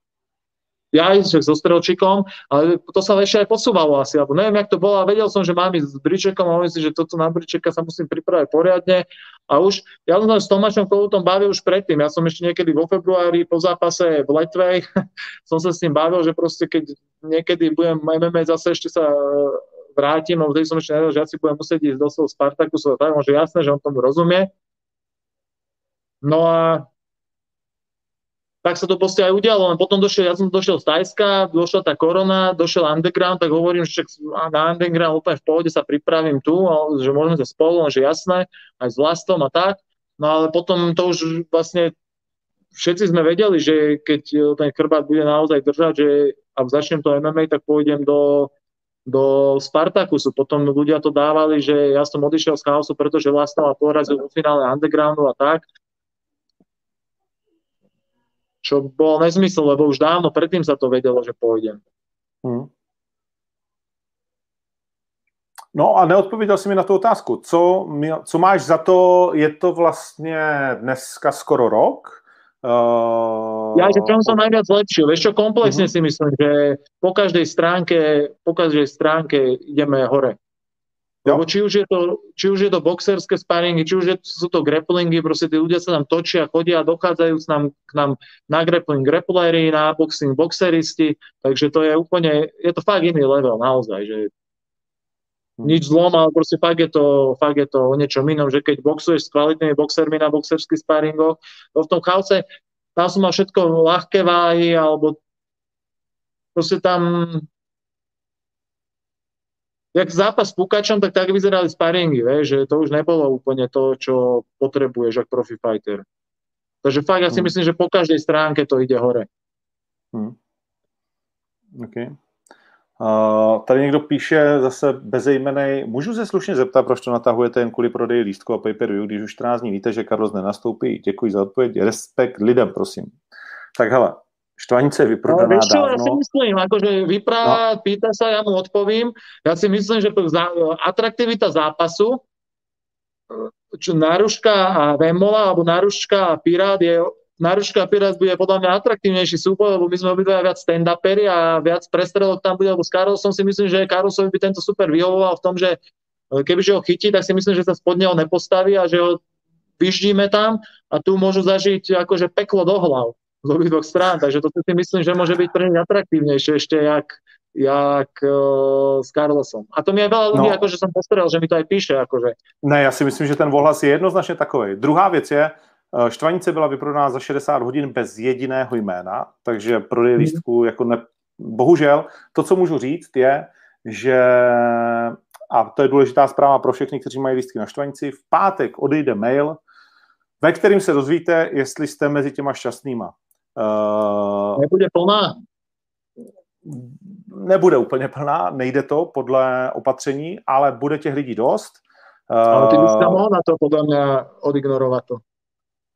Ja však so Strelčikom, ale to sa ešte aj posúvalo asi, alebo neviem, jak to bolo, a vedel som, že mám ísť s Bričekom a myslím že toto na Bričeka sa musím pripraviť poriadne a už, ja som s Tomášom Kovutom bavil už predtým, ja som ešte niekedy vo februári po zápase v Letvej, som sa s ním bavil, že proste keď niekedy budem MMA zase ešte sa vrátim, lebo vtedy som ešte nevedel, že asi budem musieť ísť do svojho Spartakusu a tak, že jasné, že on tomu rozumie. No a tak sa to proste aj udialo, len potom došiel, ja som došiel z Tajska, došla tá korona, došiel underground, tak hovorím, že na underground úplne v pohode sa pripravím tu, že môžeme sa spolu, že jasné, aj s vlastom a tak. No ale potom to už vlastne všetci sme vedeli, že keď ten krbát bude naozaj držať, že a začnem to MMA, tak pôjdem do, do Spartakusu. Potom ľudia to dávali, že ja som odišiel z chaosu, pretože Lastava porazil vo finále undergroundu a tak. Čo bol nezmysel, lebo už dávno predtým sa to vedelo, že pôjdem. Hmm. No a neodpověděl si mi na tu otázku. Co, co máš za to, je to vlastně dneska skoro rok, Uh, ja, že čom som najviac zlepšil. Vieš čo, komplexne uh-huh. si myslím, že po každej stránke, po každej stránke ideme hore. Jo. Lebo či už, je to, či už je to boxerské sparingy, či už je, sú to grapplingy, proste tí ľudia sa tam točia, chodia, dochádzajú k nám, k nám na grappling grapplery, na boxing boxeristi, takže to je úplne, je to fakt iný level naozaj, že mhm. nič zlom, ale proste fakt je to, fakt je to o niečom inom, že keď boxuješ s kvalitnými boxermi na boxerských sparingoch, to v tom chaose, tam som mal všetko ľahké váhy, alebo proste tam jak zápas s Pukačom, tak tak vyzerali sparingy, vieš, že to už nebolo úplne to, čo potrebuješ ako profi fighter. Takže fakt, ja si hmm. myslím, že po každej stránke to ide hore. Hmm. OK. Uh, tady někdo píše zase bezejmenej, můžu se slušně zeptat, proč to natahujete jen kvůli prodeji lístku a pay per view, když už 14 dní víte, že Carlos nenastoupí. Děkuji za odpověď. Respekt lidem, prosím. Tak hele, Štvanice je vyprodaná no, čo, dávno. Ja si myslím, akože vypráva, no. pýta sa, ja mu odpovím. Ja si myslím, že atraktivita zápasu, čo Naruška a Vemola, alebo Naruška a Pirát je Naruška a Pirát bude podľa mňa atraktívnejší súboj, lebo my sme obidva viac stand-upery a viac prestrelok tam bude, lebo s Karolsom si myslím, že Karolsovi by tento super vyhovoval v tom, že e, kebyže ho chytí, tak si myslím, že sa spod neho nepostaví a že ho vyždíme tam a tu môžu zažiť akože peklo do hlav z obidvoch strán, takže to si myslím, že môže byť pre nich atraktívnejšie ešte jak, jak uh, s Carlosom. A to mi je veľa ľudí, no. akože som postrel, že mi to aj píše. Akože. Ne, já si myslím, že ten ohlas je jednoznačně takový. Druhá věc je, eh, Štvanice byla vyprodána za 60 hodin bez jediného jména, takže prodej mhm. lístků jako ne... Bohužel, to, co můžu říct, je, že a to je důležitá zpráva pro všechny, kteří mají lístky na Štvanici, v pátek odejde mail, ve kterým se dozvíte, jestli jste mezi těma šťastnýma. Uh, Nebude plná? Nebude úplně plná, nejde to podle opatření, ale bude těch lidí dost. Ale ty bys tam na to podle mě odignorovat to.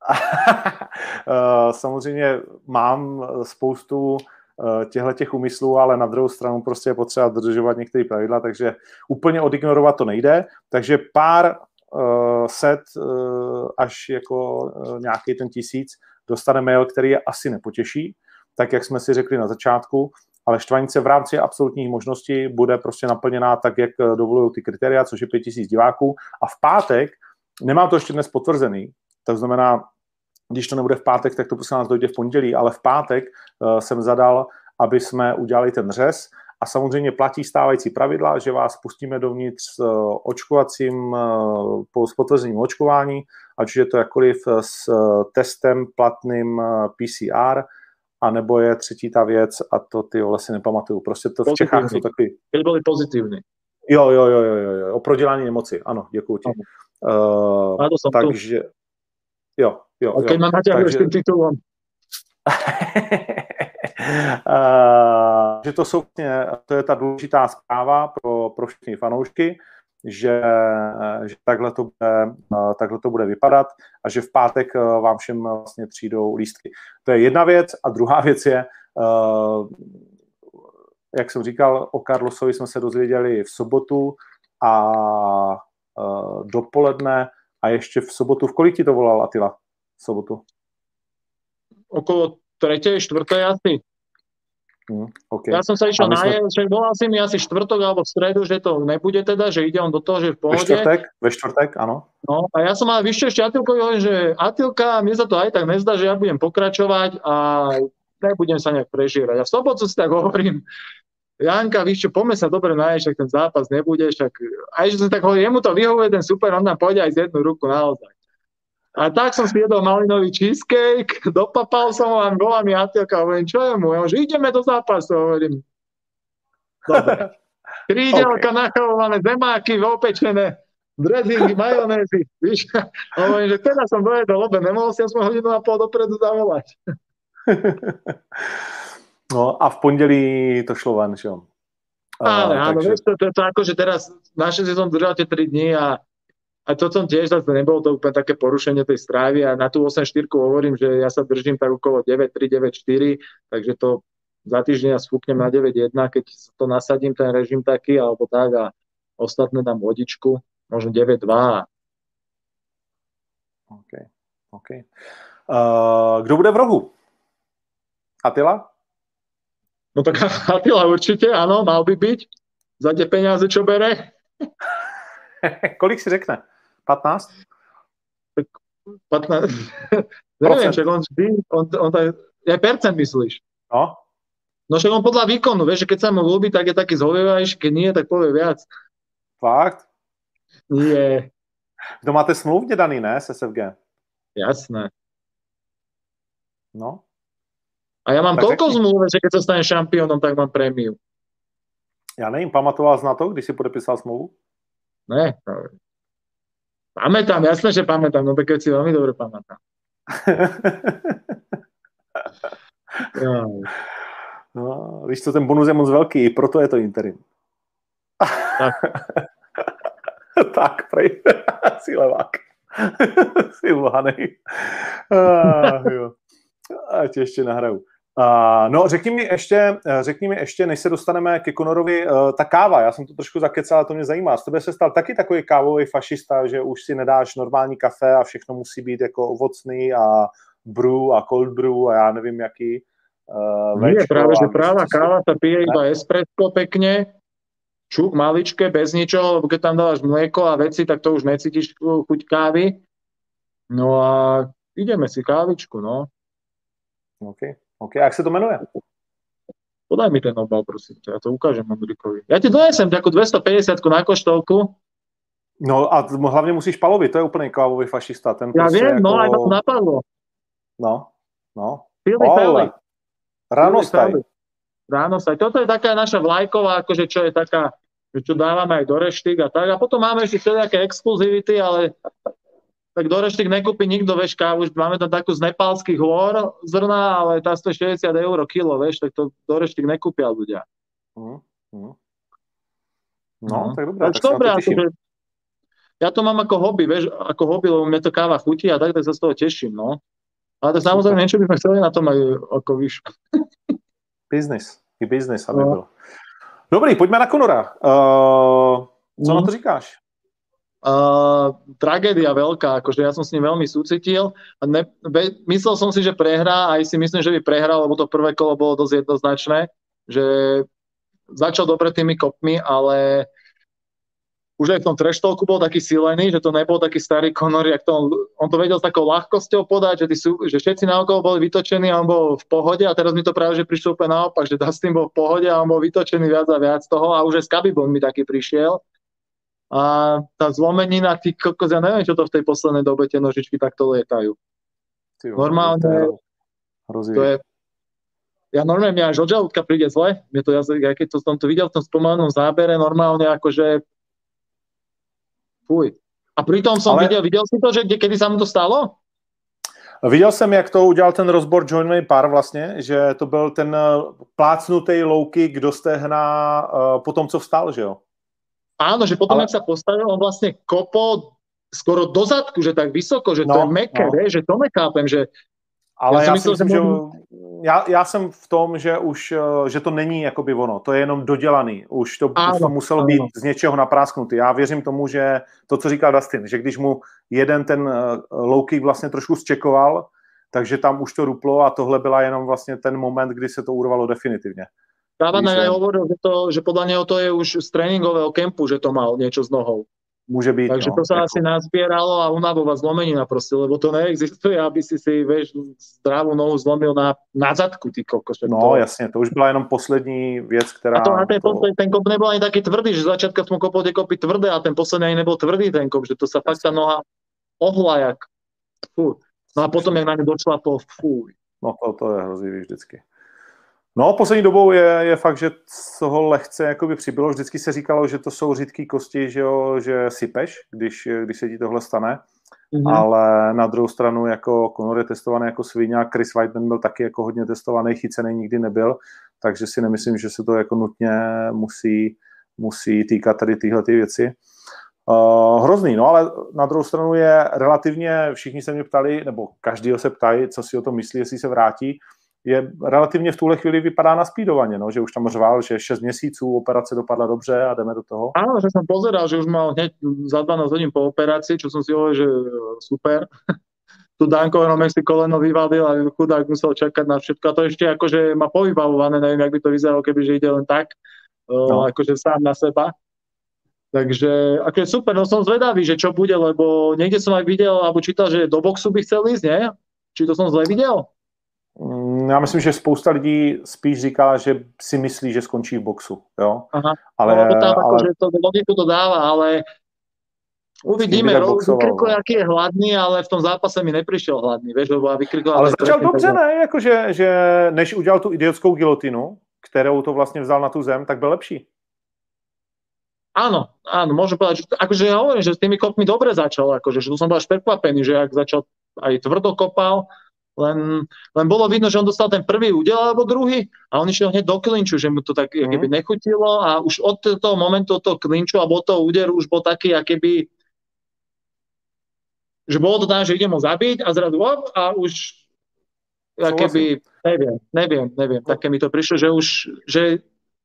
Samozřejmě mám spoustu těchto těch úmyslů, ale na druhou stranu prostě je potřeba dodržovat některé pravidla, takže úplně odignorovat to nejde. Takže pár set až jako nějaký ten tisíc dostane mail, který je asi nepotěší, tak jak jsme si řekli na začátku, ale štvanice v rámci absolutních možností bude prostě naplněná tak, jak dovolují ty kritéria, což je 5000 diváků. A v pátek, nemám to ještě dnes potvrzený, to znamená, když to nebude v pátek, tak to prostě nás dojde v pondělí, ale v pátek uh, jsem zadal, aby jsme udělali ten řez a samozřejmě platí stávající pravidla, že vás pustíme dovnitř s očkovacím, s potvrzením očkování, ať už je to jakkoliv s testem platným PCR, a nebo je třetí ta věc a to ty vole si nepamatuju. Prostě to v Pozitivní. Čechách jsou takový... Keď boli pozitívni. Jo, jo, jo, jo, jo, jo. o prodělání nemoci, ano, děkuji ti. Uh, A to som tu. takže, jo, jo, A jo. ma naťahuješ takže- tým titulom. Eh, že to jsou vlastně, to je ta důležitá zpráva pro, pro všechny fanoušky, že, že takhle, to bude, eh, takhle to bude vypadat a že v pátek eh, vám všem vlastně přijdou lístky. To je jedna věc a druhá věc je, eh, jak jsem říkal, o Carlosovi jsme se dozvěděli v sobotu a eh, dopoledne a ještě v sobotu, v kolik ti to volal Atila? V sobotu? Okolo tretej, štvrtej asi. Hm, okay. Ja som sa išiel A my sme- však volal si mi asi štvrtok alebo v stredu, že to nebude teda, že ide on do toho, že v Ve pohode. čtvrtek? Ve čtvrtek, ano. No a ja som ale vyššie ešte Atilkovi hovorím, že Atilka, mne sa to aj tak nezdá, že ja budem pokračovať a nebudem sa nejak prežírať. A v sobotu si tak hovorím, Janka, víš čo, poďme sa dobre nájsť, však ten zápas nebude, však aj že som tak hovoril, jemu to vyhovuje ten super, on nám pôjde aj z jednu ruku naozaj. A tak som si jedol malinový cheesecake, dopapal som ho a volá mi Atilka, hovorím, čo je mu? Ja že ideme do zápasu, hovorím. Dobre. Krídelka, okay. nachalované zemáky, opečené, dressingy, majonézy, víš. Hovorím, že teraz som dojedol, lebo nemohol si aspoň hodinu a pol dopredu zavolať. No a v pondělí to šlo ven, že jo? Áno, áno, takže- to, to, to ako, že teraz naše som držal tie 3 dní a a to som tiež zase nebolo to úplne také porušenie tej strávy a na tú 8-4 hovorím, že ja sa držím tak okolo 9-3, 9-4, takže to za týždeň ja sfúknem na 9-1, keď to nasadím ten režim taký alebo tak a ostatné dám vodičku, možno 9-2 OK. OK. Uh, kdo bude v rohu? Atila? No tak Attila určite, áno, mal by byť. Za tie peniaze, čo bere. Kolik si řekne? 15? 15... Neviem, však on vždy, on, on tak, je percent myslíš. No, No však on podľa výkonu, vieš, že keď sa mu ľúbi, tak je taký zhovievajší, keď nie, tak povie viac. fakt? Nie, Kdo máte smluvně daný, ne, s SFG? jasné. No, A ja mám Tak toľko řekni. zmluv, že keď sa stane šampiónom, tak mám prémiu. já nevím, pamatoval jsi na to, když si podepisal smlouvu? Ne. Pamätám, jasné, že pamätám, no tak si veľmi dobre pamätám. Ja. no, víš co, ten bonus je moc velký, proto je to interim. Tak. tak, prej, si levák. si uhanej. Ah, jo. Ať ještě nahraju. Uh, no, řekni mi ještě, řekni mi ještě, než se dostaneme ke Conorovi, uh, ta káva, já jsem to trošku zakecal, ale to mě zajímá. Z tebe se stal taky takový kávový fašista, že už si nedáš normální kafe a všechno musí být jako ovocný a brew a cold brew a já nevím jaký. Uh, Nie, véčko práve, že práva káva sa pije iba espresso pekne, čuk maličké, bez ničoho, lebo keď tam dávaš mlieko a veci, tak to už necítiš chuť kávy. No a ideme si kávičku, no. OK, OK. Jak se to jmenuje? Podaj mi ten obal, prosím ťa, ja to ukážem Ondrikovi. Ja ti donesem takú 250 na koštovku. No a hlavně musíš palovit, to je úplný kávový fašista. Ten Ja prostě viem, no jako... aj ma to napadlo. No, no. Ole, Pelly. ráno staj. Ráno staj. Toto je taká naša vlajková, akože čo je taká, že čo dávame aj do reštik a tak. A potom máme ešte všelijaké exkluzivity, ale tak do reštik nekúpi nikto, vieš, kávu. Máme tam takú z nepálskych hôr zrna, ale tá stojí 60 eur kilo, vieš, tak to do reštik nekúpia ľudia. Hm, hm. No, No. tak dobré, Tak tak dobré, to akože, ja to mám ako hobby, vieš, ako hobby, lebo mne to káva chutí a tak, tak sa z toho teším, no. Ale to samozrejme niečo by sme chceli na tom aj ako víš. Business, i business, aby No. byl. Dobrý, pojďme na Conora. Uh, co Mhm. na to říkáš? Uh, tragédia veľká, akože ja som s ním veľmi súcitil ne, ve, myslel som si, že prehrá, aj si myslím, že by prehral, lebo to prvé kolo bolo dosť jednoznačné, že začal dobre tými kopmi, ale už aj v tom treštolku bol taký silený, že to nebol taký starý Conor, jak to on, on to vedel s takou ľahkosťou podať, že, sú, že všetci naokolo boli vytočení a on bol v pohode a teraz mi to práve, že prišlo úplne naopak, že Dustin bol v pohode a on bol vytočený viac a viac toho a už aj s Khabibom mi taký prišiel. A tá zlomenina, ty kokos, ja neviem, čo to v tej poslednej dobe tie nožičky takto lietajú. Ty jo, Normálně to je hrozivý. To je, ja normálne mňa až od žalúdka príde zle. Mne to, ja, ja keď to som to videl v tom spomalenom zábere, normálne akože fuj. A pritom som Ale... videl, videl si to, že kde, kedy sa mu to stalo? Viděl jsem, jak to udělal ten rozbor John Wayne Parr vlastně, že to byl ten eh, plácnutý low kick do stehna uh, po tom, co vstal, že jo? Áno, že potom, Ale... jak sa postavil, on vlastne kopol skoro do zadku, že tak vysoko, že no, to je meké, no. že to nechápem, že ale já, já si myslím, že já, já jsem v tom, že už, eh, že to není jakoby ono, to je jenom dodělaný, už to, ano, už to muselo ano. být z něčeho naprásknutý. Já věřím tomu, že to, co říkal Dustin, že když mu jeden ten eh, low kick vlastně trošku zčekoval, takže tam už to ruplo a tohle byla jenom vlastně ten moment, kdy se to urvalo definitivně. Dávana aj hovoril, že, to, že podľa neho to je už z tréningového kempu, že to mal niečo s nohou. Môže byť. Takže no, to sa ako... asi nazbieralo a unavová zlomenina proste, lebo to neexistuje, aby si si, vieš, zdravú nohu zlomil na, na zadku, ty kokos. No to... jasne, to už byla jenom poslední věc, která... A to na ten, to... Posled, ten kop nebol ani taký tvrdý, že začiatka som kopol tie kopy tvrdé a ten posledný ani nebol tvrdý ten kop, že to sa fakt tá noha ohla jak. Fú. No a potom, jak na ňu došla, to fúj. No to, to je hrozivý vždycky. No, poslední dobou je, je fakt, že toho lehce jakoby přibylo. Vždycky se říkalo, že to jsou řídké kosti, že, jo, že sypeš, když, když se ti tohle stane. Mm-hmm. Ale na druhou stranu jako Conor je testovaný jako svině a Chris Whiteman byl taky jako hodně testovaný, chycený nikdy nebyl, takže si nemyslím, že se to jako nutně musí, musí týkat tady tyhle ty věci. Uh, hrozný, no ale na druhou stranu je relativně, všichni se mě ptali, nebo každý se ptají, co si o tom myslí, jestli se vrátí je relativně v tuhle chvíli vypadá na spídovaně, no, že už tam řval, že 6 měsíců operace dopadla dobře a jdeme do toho. Áno, že som pozeral, že už mal hneď za 12 hodín po operácii, čo som si hovoril, že e, super. tu Danko jenom si koleno vyvadil a chudák musel čakať na všetko. A to ešte akože má povybavované, neviem, jak by to vyzeralo, keby že ide len tak, e, no. akože sám na seba. Takže akože super, no som zvedavý, že čo bude, lebo niekde som aj videl, alebo čítal, že do boxu by chcel ísť, nie? Či to som zle videl? Mm, já myslím, že spousta lidí spíš říká, že si myslí, že skončí v boxu. Jo? Aha. Ale, no, tam, ale... Že to logiku to dáva, ale uvidíme. Vykrikl, jaký je hladný, ale v tom zápase mi neprišiel hladný. Vieš, lebo vykrikl, ale začal dobře, ne? Jako, že, že než udělal tu idiotskou gilotinu, kterou to vlastně vzal na tu zem, tak byl lepší. Áno, áno, môžem povedať, že akože ja hovorím, že s tými kopmi dobre začal, akože, že tu som bol až prekvapený, že ak začal aj tvrdo kopal, len, len bolo vidno, že on dostal ten prvý údel alebo druhý a on išiel hneď do klinču, že mu to tak mm. keby nechutilo a už od toho momentu, od toho klinču alebo od toho úderu už bol taký, keby že bolo to tam, že idem ho zabiť a zrazu op, a už keby, neviem, neviem, neviem, také mi to prišlo, že už, že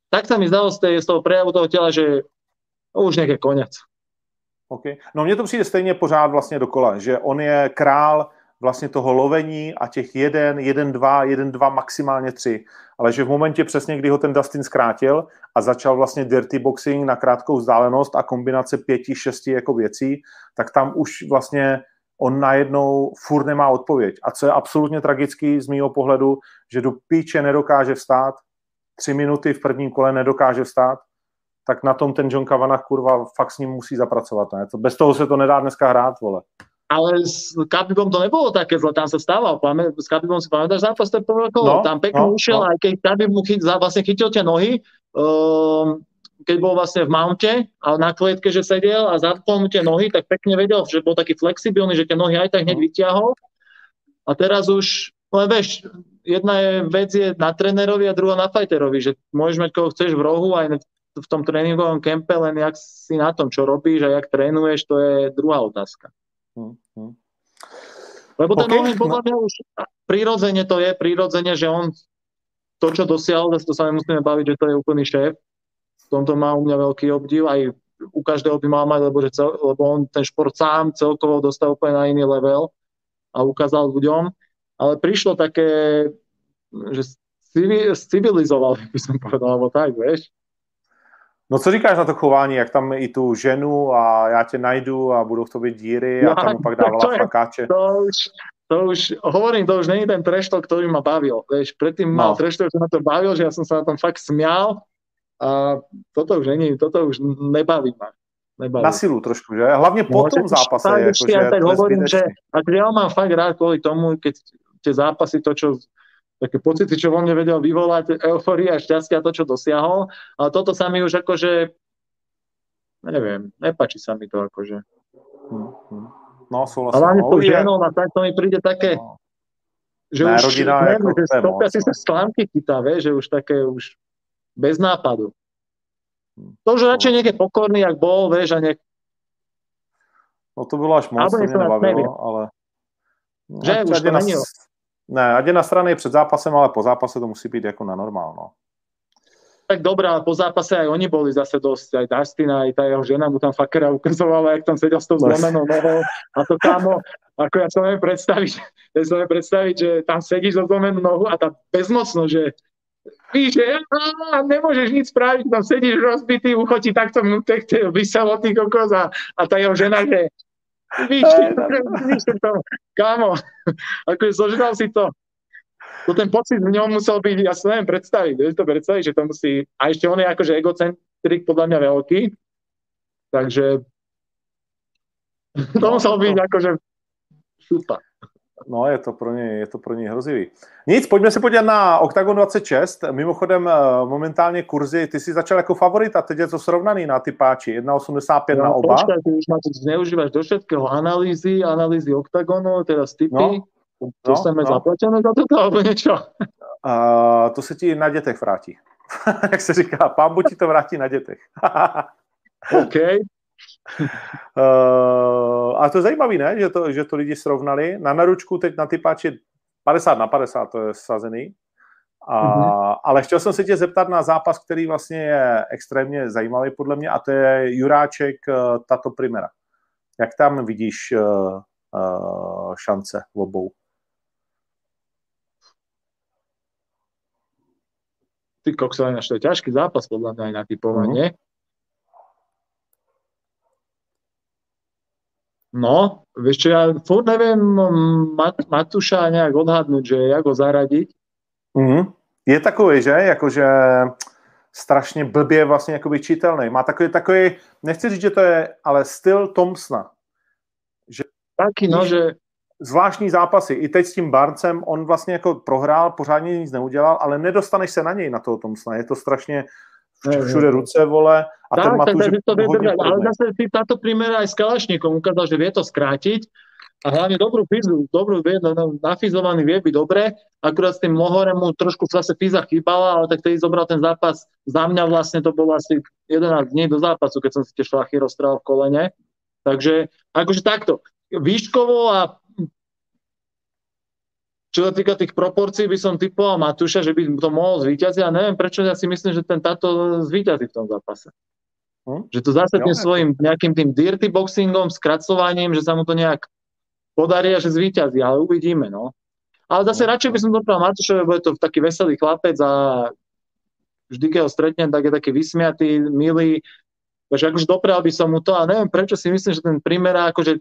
tak sa mi zdalo z, tej, z toho prejavu toho tela, že už je konec. Okay. No mně to přijde stejně pořád vlastně dokola, že on je král vlastně toho lovení a těch jeden, jeden, dva, jeden, dva, maximálně tři. Ale že v momentě přesně, kdy ho ten Dustin zkrátil a začal vlastně dirty boxing na krátkou vzdálenost a kombinace pěti, šesti jako věcí, tak tam už vlastně on najednou furt nemá odpověď. A co je absolutně tragický z mýho pohledu, že do píče nedokáže vstát, tři minuty v prvním kole nedokáže vstát, tak na tom ten John Kavanagh kurva fakt s ním musí zapracovat. Ne? Bez toho se to nedá dneska hrát, vole ale s Khabibom to nebolo také zle, tam sa stával. S Khabibom si pamätáš zápas, to prvé kolo, no, tam pekne no, ušiel, no. aj keď Khabib mu chyt, vlastne chytil tie nohy, um, keď bol vlastne v mounte a na klietke, že sedel a zatkol mu tie nohy, tak pekne vedel, že bol taký flexibilný, že tie nohy aj tak hneď no. vyťahol. A teraz už, len vieš, jedna je, vec je na trénerovi a druhá na fajterovi, že môžeš mať koho chceš v rohu aj v tom tréningovom kempe, len jak si na tom, čo robíš a jak trénuješ, to je druhá otázka. Hm, hm. Lebo ten okay. podľa mňa už prirodzene to je, prirodzene, že on to, čo dosiahol, to sa nemusíme baviť, že to je úplný šéf. V tomto má u mňa veľký obdiv, aj u každého by mal mať, lebo, že cel, lebo on ten šport sám celkovo dostal úplne na iný level a ukázal ľuďom. Ale prišlo také, že civilizoval, by som povedal, alebo tak, vieš. No co říkáš na to chování, jak tam i tu ženu a já tě najdu a budou v tobě díry a tam pak dávala to flakáče. To už, to už, hovorím, to už není ten treštok, ktorý ma bavil. Vieš, predtým no. mal treštok, že ma to bavil, že ja som sa na tom fakt smial a toto už není, toto už nebaví ma. Nebaví. Na silu trošku, že? Hlavně po no, tom zápase. Tak, jako, že tak hovorím, že akože ja mám fakt rád kvôli tomu, keď tie zápasy, to, čo také pocity, čo vo mne vedel vyvolať eufória a šťastia to, čo dosiahol. Ale toto sa mi už akože, neviem, nepačí sa mi to akože. Hm, hm. No, A souhlasím. hlavne No, s tou uvidíme. ženou, a tak to mi príde také, No. že Ne, už rodina neviem, že to stopia si no. sa sklamky chytá, vieš, že už také už bez nápadu. Hm. To už radšej niekde pokorný, jak bol, vieš, a nech, No to bylo až moc, to mě nebavilo, ale... Že? Už to na není, Ne, ať je na straně před zápasem, ale po zápase to musí být jako na normál, no. tak dobré, ale po zápase aj oni boli zase dosť, aj Dustin, aj tá jeho žena mu tam fakera ukazovala, jak tam sedel s tou No. zlomenou nohou. A to kámo, ako ja sa neviem predstaviť, ja sa neviem predstaviť, že tam sedíš so zlomenou nohu a tá bezmocno, že víš, že á, nemôžeš nič spraviť, tam sedíš rozbitý, ucho ti takto mu tak vyselo ty kokos a, a tá jeho žena, že víš, víš to, kámo, akože zožral si to. To ten pocit v ňom musel byť, ja si neviem predstaviť, vieš to predstaviť, že to musí, a ešte on je akože egocentrik podľa mňa veľký, takže to No, musel byť akože šupa. No, je to pro něj, je to pro něj hrozivý. Nic, pojďme se podívat na Octagon 26. Mimochodem, eh, momentálně kurzy, ty jsi začal jako favorit a teď je to srovnaný na ty páči. 1,85 na No, oba. počkaj, ty už ma tu zneužívaš do všetkého, analýzy, analýzy oktagonu, teraz typy, No, to no, chceme no. zaplatené za toto, alebo niečo? A to se ti na dětech vrátí. Jak se říká, pán ti to vrátí na dětech. OK, Uh, a to je zajímavý, ne? Že to, že to lidi srovnali. Na naručku teď na ty páči 50 na 50 to je sazený. A, Mhm. Ale chtěl jsem se tě zeptat na zápas, který vlastně je extrémně zajímavý podle mě a to je Juráček eh, Tato Primera. Jak tam vidíš uh, uh, šance v obou? ty kokso, to je ťažký zápas podľa mňa aj na typovanie. No, vieš čo, ja furt neviem Mat- Matuša nejak odhadnúť, že jak ho zaradiť. Mm-hmm. Je takový, že? Jakože strašně blbě vlastně jakoby čitelný. Má takový, takový, nechci říct, že to je, ale styl Thompsona. Taký, no, že zvláštní zápasy. I teď s tím Barcem on vlastně jako prohrál, pořádně nic neudělal, ale nedostaneš se na něj, na toho Thompsona. Je to strašně všude ruce, vole. A ten tak, tak, Matuš tak, to vie držať. Ale zase si táto primera aj s Kalašníkom ukázal, že vie to skrátiť a hlavne dobrú fizu, dobrú vie, no, no, nafizovaný vie byť dobre, akurát s tým Mohorem mu trošku zase fiza chýbala, ale tak tedy zobral ten zápas, za mňa vlastne to bolo asi 11 dní do zápasu, keď som si tie šlachy rozstrel v kolene. Takže akože takto, výškovo a čo sa týka tých proporcií, by som typoval Matúša, že by to mohol zvíťaziť a neviem, prečo ja si myslím, že ten táto zvíťazí v tom zápase. Hm? Že to zase tým svojim nejakým tým dirty boxingom, skracovaním, že sa mu to nejak podarí a že zvíťazí, ale uvidíme, no. Ale zase No, radšej by som dopral Matúšovi, lebo je to taký veselý chlapec a vždy, keď ho stretnem, tak je taký vysmiatý, milý. Takže akože doprel by som mu to a neviem, prečo si myslím, že ten primera akože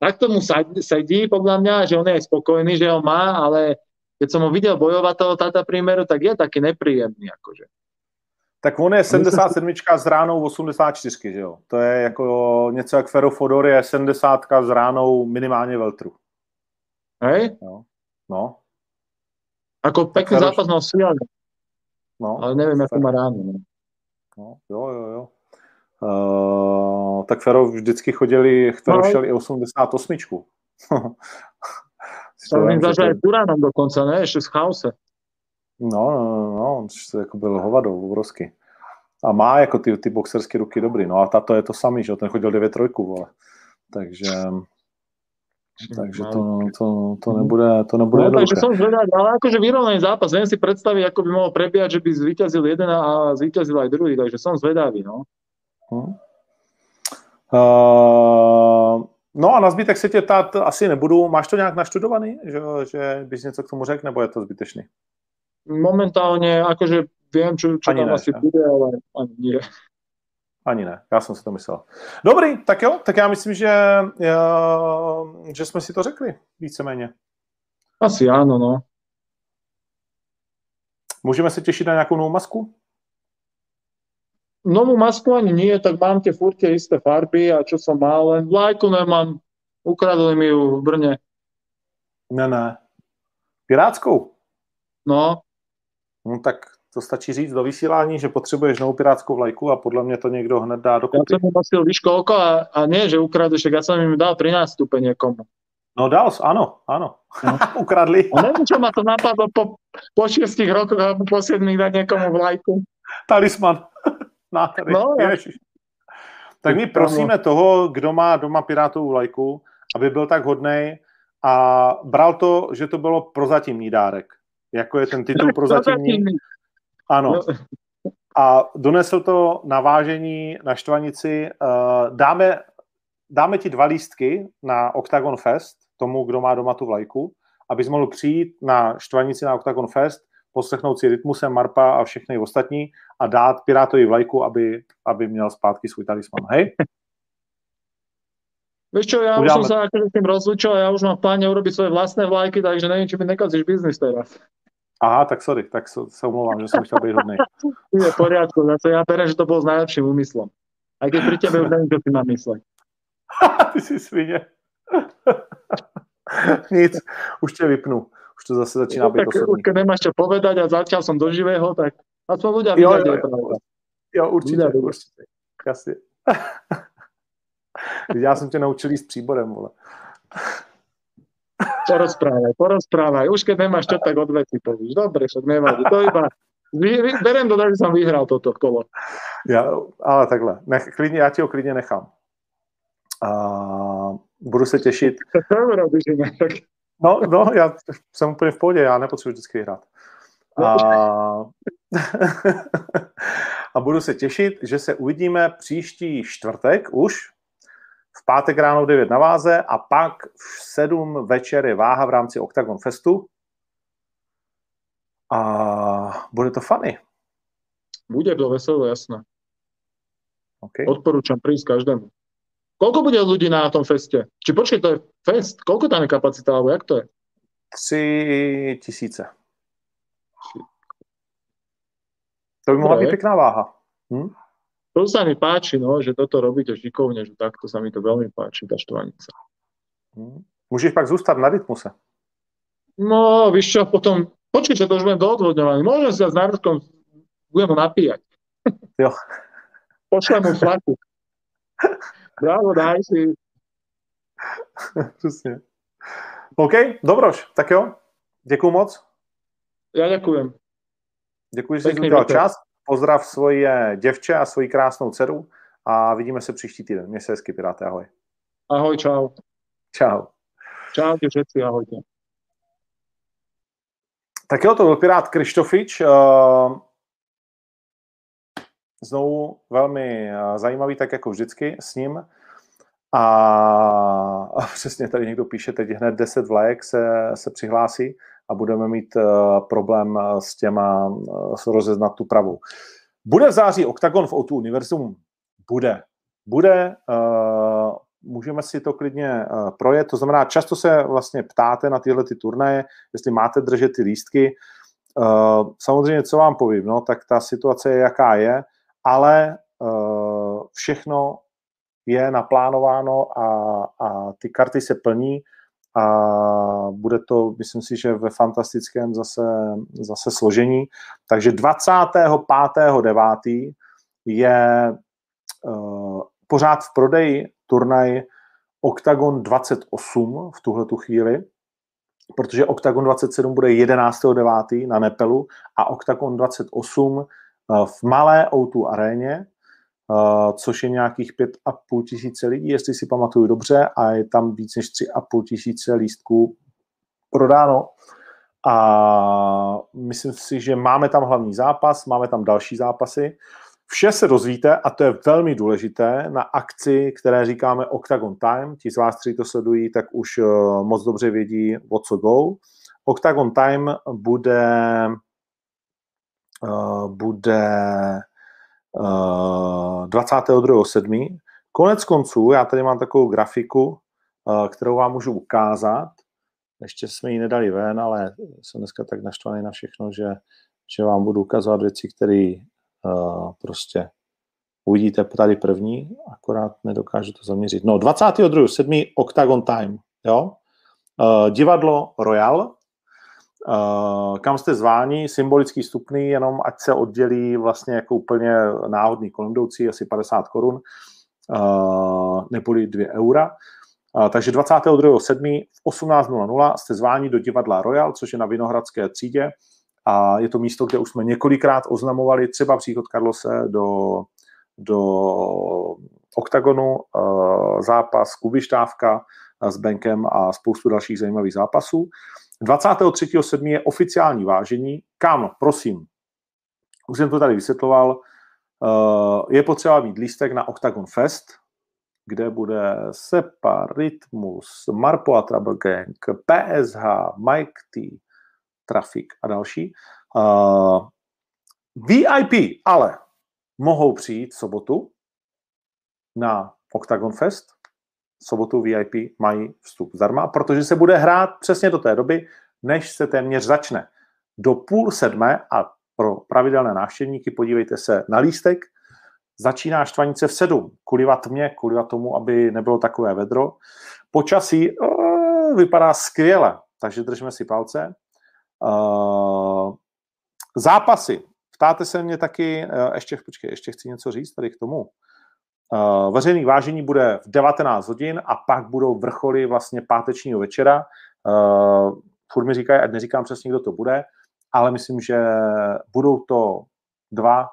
tak tomu sedí podľa mňa, že on je aj spokojný, že ho má, ale keď som ho videl bojovať toho Tata Primeru, tak je taký nepríjemný. Akože. Tak on je 77 s ránou 84, že jo? To je jako něco jak Fero Fodor je 70 s ránou minimálně veltru. Hej? No, Ako pekný Feroš- zápas mal Svial, no. ale neviem, ako má ráno. No. no jo, jo, jo. Uh, tak Fero vždycky chodili, Fero No. šel i 88. Si to im že s Duranom dokonca, ne? Ešte z Chause. No, no, no, no, on jako byl hovado, obrovský. A má jako ty, ty boxerské ruky dobrý, no a tato je to samý, že ten chodil 9 trojku, vole. Takže, takže to, to, to nebude, to nebude No, takže som zvedavý, ale akože vyrovnaný zápas, viem si predstaviť, ako by mohol prebiehať, že by zvíťazil jeden a zvíťazil aj druhý, takže som zvedavý, no. Hm. Uh, no a na zbytek se tě ptát asi nebudu. Máš to nějak naštudovaný, že, že bys něco k tomu řekl, nebo je to zbytečný? Momentálne, akože viem, čo, čo Ani tam ne, asi že? bude, ale ani nie. Ani ne, já jsem si to myslel. Dobrý, tak jo, tak já myslím, že, uh, že jsme si to řekli víceméně. Asi áno, no. Můžeme se těšit na nějakou novou masku? Novú masku ani nie, tak mám tie furt tie isté farby a čo som mal, len vlajku nemám. Ukradli mi ju v Brne. Ne, ne. Pirátskou? No, No tak to stačí říct do vysílání, že potřebuješ novou pirátskou vlajku a podle mě to někdo hned dá do kupy. som im nosil, víš koľko, a, a nie, že ukradli, však ja som im dal 13 stupeň niekomu. No dal, ano, ano. No. Ukradli. A neviem, čo ma to napadlo po, po 6 rokoch alebo po 7 dať niekomu vlajku. Talisman. Nádherný. No, já-. Tak my prosíme toho, kdo má doma pirátovou vlajku, aby byl tak hodnej a bral to, že to bylo prozatímní dárek. Jako je ten titul prozatímní. Ano. No, A donesl to na vážení na Štvanici. Eh, Dáme, dáme ti dva lístky na Octagon Fest, tomu, kdo má doma tu vlajku, abys mohl přijít na Štvanici na Octagon Fest, poslechnout si Rytmusem, Marpa a všechny ostatní a dát Pirátovi vlajku, aby, aby měl zpátky svůj talisman. Hej? Vieš čo, ja už Uděláme- som sa akože s tým rozlúčil a ja už mám v pláne urobiť svoje vlastné vlajky, takže neviem, či mi nekazíš biznis teraz. Aha, tak sorry, tak so- se omlouvám, že jsem chtěl být hodný. Je v poriadku, zase ja berem, že to bolo s najlepším úmyslom. Aj keď pri tebe už neviem, čo si mám mysleť. Ty jsi svině. Nic, už tě vypnu. Už to zase začíná být tak už osobní. keď nemáš čo povedať a zatiaľ som do živého, tak aspoň ľudia Jo, jo, jo. Jo, určitě, Viděli. určitě. Jasně. Já jsem tě naučil jíst příborem, vole. Porozprávaj, porozprávaj. Už keď nemáš čo, tak od veci povíš. Dobre, však nevadí. To iba... Vy, vy, berem to, tak, že som vyhral toto kolo. Já, ale takhle, nech, klidně, já ti ho klidně nechám. A budu se těšit. To urobíš inak. No, no, já jsem úplně v pohodě, já nepotřebuji vždycky vyhrát. A, a budu se těšit, že se uvidíme příští čtvrtek už, v pátek ráno v 9 na váze a pak v 7 večer je váha v rámci Octagon Festu. A bude to funny. Bude to veselo, jasné. Okay. Odporúčam prísť každému. Koľko bude ľudí na tom feste? Či počkej, to je fest? Koľko tam je kapacita, alebo jak to je? Tři tisíce. To by mohla být pěkná váha. Hm? To sa mi páči, no, že toto robíte šikovne, že takto sa mi to veľmi páči, tá štvanica. Hm? Můžeš pak zůstat na rytmuse. No, víš čo, potom, počkej, že to už budem doodvodňovaný. Môžem sa s národkom, budem ho napíjať. Jo. Pošlem mu flaku. Bravo, daj si. Přesně. OK, dobroš, tak jo. Děkuju moc. Ja ďakujem. Děkuji, že jsi udělal čas. Pozdrav svoje děvče a svoji krásnou dceru a vidíme se příští týden. Měj se hezky, Piráte, ahoj. Ahoj, čau. Čau. Čaute všetci, ahojte. Tak jo, to byl Pirát Krištofič. eh, Znovu velmi eh, zajímavý, tak jako vždycky s ním. A, a přesně tady někdo píše, teď hned 10 vlajek se, se přihlásí a budeme mít eh, problém eh, s těma, s rozeznat tu pravou. Bude v září OKTAGON v O2 Univerzum? Bude. Bude, eh, můžeme si to klidně eh, projet, to znamená, často se vlastně ptáte na tyhle ty turnaje, jestli máte držet ty lístky. Eh, Samozřejmě, co vám povím, no, tak ta situace je, jaká je, ale eh, všechno je naplánováno a, a ty karty se plní a bude to, myslím si, že ve fantastickém zase, zase složení. Takže 25.9. je uh, pořád v prodeji turnaj Octagon 28 v tuhle tu chvíli, protože Octagon 27 bude 11.9. na Nepelu a Octagon 28 uh, v malé O2 aréně, Uh, což je nějakých 5,5 tisíce lidí, jestli si pamatuju dobře, a je tam víc než 3,5 tisíce lístků prodáno. A myslím si, že máme tam hlavní zápas, máme tam další zápasy. Vše se dozvíte, a to je velmi důležité, na akci, které říkáme Octagon Time. Ti z vás, kteří to sledují, tak už uh, moc dobře vědí, o co go. Octagon Time bude, bude uh, 22.7. Konec konců, já tady mám takovou grafiku, uh, kterou vám můžu ukázat. Ještě jsme ji nedali ven, ale jsem dneska tak naštvaný na všechno, že, že vám budu ukazovat věci, které prostě uvidíte tady první, akorát nedokážu to zaměřit. No, 22.7. Octagon Time, jo? Divadlo Royal, uh, kam jste zváni, symbolický stupný, jenom ať se oddělí vlastně jako úplně náhodný kolem jdoucí, asi 50 korun, uh, neboli 2 eura. Uh, takže 22.7. v 18.00 jste zváni do divadla Royal, což je na Vinohradské třídě a je to místo, kde už jsme několikrát oznamovali třeba příchod Karlose do, do oktagonu, zápas Kubištávka s Benkem a spoustu dalších zajímavých zápasů. 23.7. je oficiální vážení. Kam, prosím, už jsem to tady vysvětloval, uh, je potřeba mít lístek na Octagon Fest, kde bude Sepa, Rytmus, Marpo a Trouble Gang, PSH, Mike T, Traffic a další. Uh, VIP ale mohou přijít v sobotu na Octagon Fest. Sobotu VIP mají vstup zdarma, protože se bude hrát přesně do té doby, než se téměř začne. Do půl sedmé a pro pravidelné návštěvníky podívejte se na lístek, začíná štvanice v sedm, kvůli tmě, kvůli tomu, aby nebylo takové vedro. Počasí uh, vypadá skvěle, takže držíme si palce. Uh, zápasy. Ptáte se mě taky, uh, ještě, počkej, ještě chci něco říct tady k tomu. Uh, veřejný vážení bude v 19 hodin a pak budou vrcholy vlastně pátečního večera. Uh, furt mi říkají, ať neříkám přesně, kdo to bude, ale myslím, že budou to dva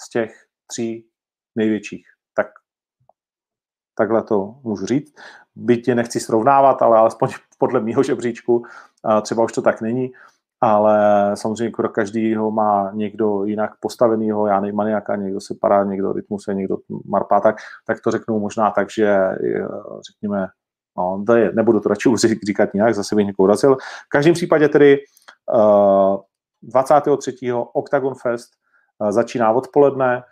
z těch tří největších. Tak takhle to můžu říct. Byť je nechci srovnávat, ale alespoň podle mýho žebříčku třeba už to tak není, ale samozřejmě pro každýho má někdo jinak postavenýho, já nejma nějaká, někdo se pará, někdo rytmus, někdo marpá, tak, tak to řeknu možná tak, že řekněme, no, to je, nebudu to radši říkat nějak, zase bych někoho urazil. V každém případě tedy uh, 23. Octagon Fest uh, začíná odpoledne,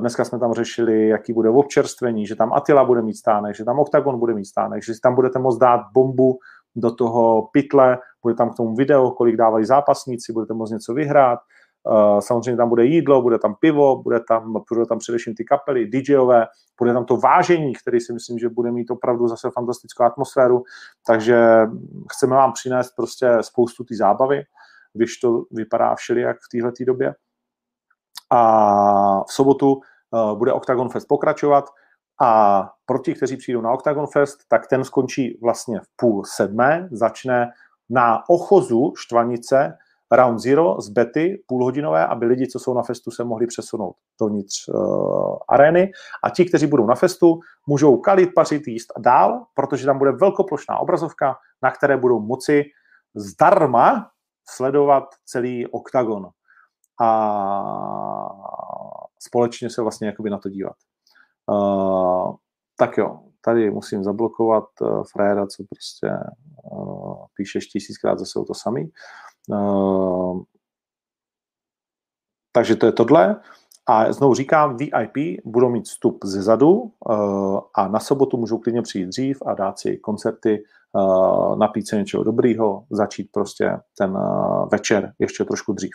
dneska jsme tam řešili, jaký bude občerstvení, že tam Attila bude mít stánek, že tam Octagon bude mít stánek, že si tam budete moct dát bombu do toho pytle, bude tam k tomu video, kolik dávají zápasníci, budete moct něco vyhrát, Uh, samozřejmě tam bude jídlo, bude tam pivo, bude tam, bude tam především ty kapely, DJové, bude tam to vážení, který si myslím, že bude mít opravdu zase fantastickou atmosféru, takže chceme vám přinést prostě spoustu té zábavy, když to vypadá všelijak v této době. A v sobotu uh, bude Octagon Fest pokračovat, a pro ti, kteří přijdou na Octagon Fest, tak ten skončí vlastně v půl sedmé, začne na ochozu Štvanice Round Zero z bety půlhodinové, aby lidi, co jsou na festu, se mohli přesunout dovnitř uh, arény. A ti, kteří budou na festu, můžou kalit, pařit, jíst a dál, protože tam bude velkoplošná obrazovka, na které budou moci zdarma sledovat celý oktagon a společně se vlastně jakoby na to dívat. Uh, tak jo, tady musím zablokovat uh, frajera, co prostě uh, píšeš tisíckrát zase to samý. Uh, takže to je tohle. A znovu říkám, VIP budou mít vstup ze zadu a na sobotu můžou klidně přijít dřív a dát si koncerty, napít se něčeho dobrýho, začít prostě ten večer ještě trošku dřív.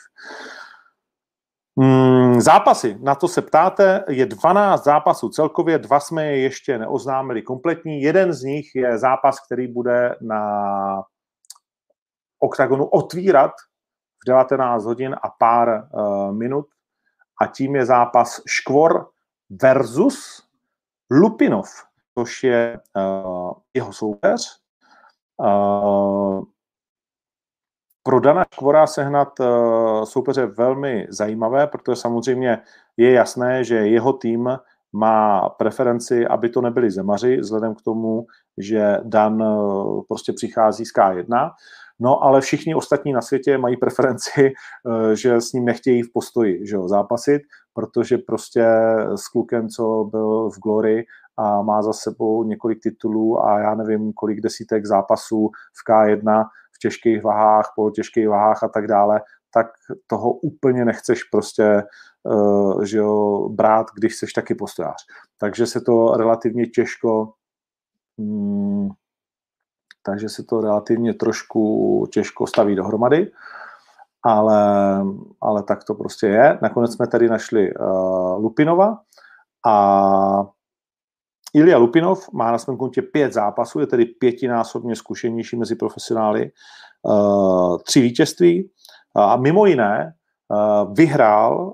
Mm, zápasy, na to se ptáte, je 12 zápasů celkově, dva jsme je ještě neoznámili kompletní. Jeden z nich je zápas, který bude na oktagonu otvírat v 19 hodin a pár uh, minut a tím je zápas Škvor versus Lupinov, což je uh, jeho soupeř. Uh, pro Dana Škvora sehnat uh, soupeře velmi zajímavé, protože samozřejmě je jasné, že jeho tým má preferenci, aby to nebyli zemaři, vzhledem k tomu, že Dan uh, prostě přichází z K1. No ale všichni ostatní na světě mají preferenci, uh, že s ním nechtějí v postoji že jo, zápasit, protože prostě s klukem, co byl v Glory a má za sebou několik titulů a já nevím, kolik desítek zápasů v K1, těžkých vahách, polotěžkých vahách a tak dále, tak toho úplně nechceš prostě uh, že jo, brát, když seš taky postojář. Takže se to relativně těžko hmm, takže se to relativně trošku těžko staví dohromady, ale, ale tak to prostě je. Nakonec jsme tady našli uh, Lupinova a Ilya Lupinov má na svém kontě pět zápasů, je tedy pětinásobně zkušenější mezi profesionály, uh, tři vítězství. A mimo jiné uh, vyhrál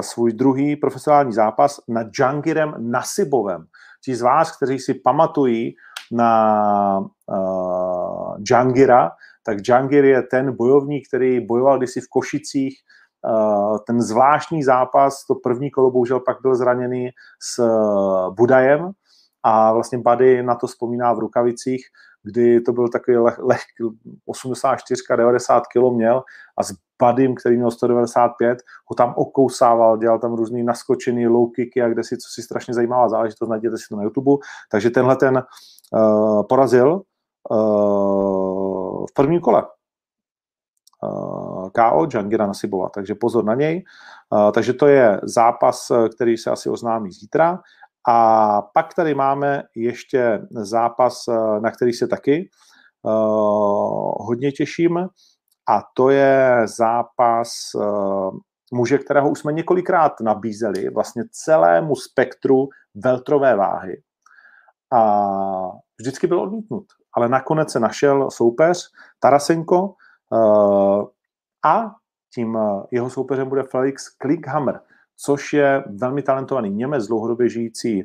svůj druhý profesionální zápas nad Jangirem Nasibovem. Ti z vás, kteří si pamatují na Jangira, tak Jangir je ten bojovník, který bojoval kdysi v Košicích. Eh, ten zvláštní zápas, to první kolo bohužel pak byl zraněný s eh, Budajem a vlastně Buddy na to vzpomíná v rukavicích, kdy to byl takový leh, leh 84, 90 kg měl a s Badym, který měl 195, ho tam okousával, dělal tam různý naskočený low kicky a kde si, co si strašně zajímavá záležitost, najděte si to na YouTube. Takže tenhle ten uh, porazil uh, v prvním kole. KO Jangira Nasibova, takže pozor na něj. Takže to je zápas, který se asi oznámí zítra. A pak tady máme ještě zápas, na který se taky hodně těším, a to je zápas muže, kterého už jsme několikrát nabízeli vlastně celému spektru veltrové váhy. A vždycky byl odmítnut. Ale nakonec se našel soupeř Tarasenko, a tím eh, jeho soupeřem bude Felix Klickhammer, což je velmi talentovaný Němec, dlouhodobě žijící eh,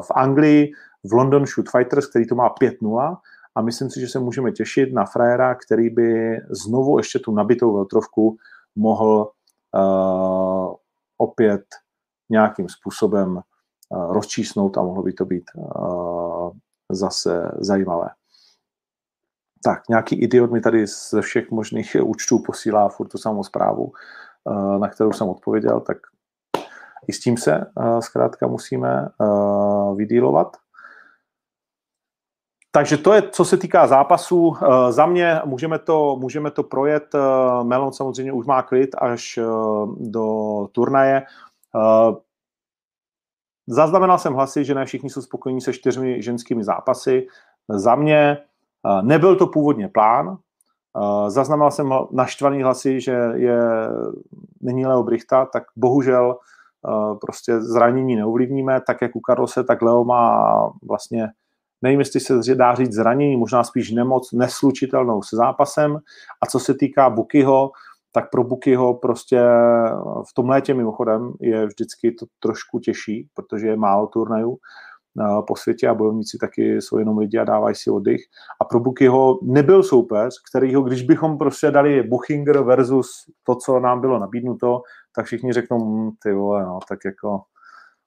v Anglii, v London Shoot Fighters, který to má 5-0 a myslím si, že se můžeme těšit na frajera, který by znovu ještě tu nabitou veltrovku mohl uh, opět nějakým způsobem uh, rozčísnout a mohlo by to být uh, zase zajímavé. Tak nějaký idiot mi tady ze všech možných účtů posílá furt tu samou zprávu, eh, na kterou jsem odpověděl, tak i s tím se eh, zkrátka musíme eh, vydílovat. Takže to je, co se týká zápasů. Za mě můžeme to, můžeme to projet. Melon samozřejmě už má klid až do turnaje. Zaznamenal jsem hlasy, že ne všichni jsou spokojení se čtyřmi ženskými zápasy. Za mě Nebyl to původně plán. Zaznamenal jsem naštvaný hlasy, že je, není Leo Brichta, tak bohužel prostě zranění neovlivníme, tak jak u Karlose, tak Leo má vlastně, nevím, jestli se dá říct zranění, možná spíš nemoc neslučitelnou se zápasem. A co se týká Bukyho, tak pro Bukyho prostě v tom létě mimochodem je vždycky to trošku těžší, protože je málo turnajů po světě a bojovníci taky jsou jenom lidi a dávají si oddych. A pro Bukyho nebyl soupeř, kterýho, když bychom prostě dali Buchinger versus to, co nám bylo nabídnuto, tak všichni řeknou, hm, ty vole, no, tak jako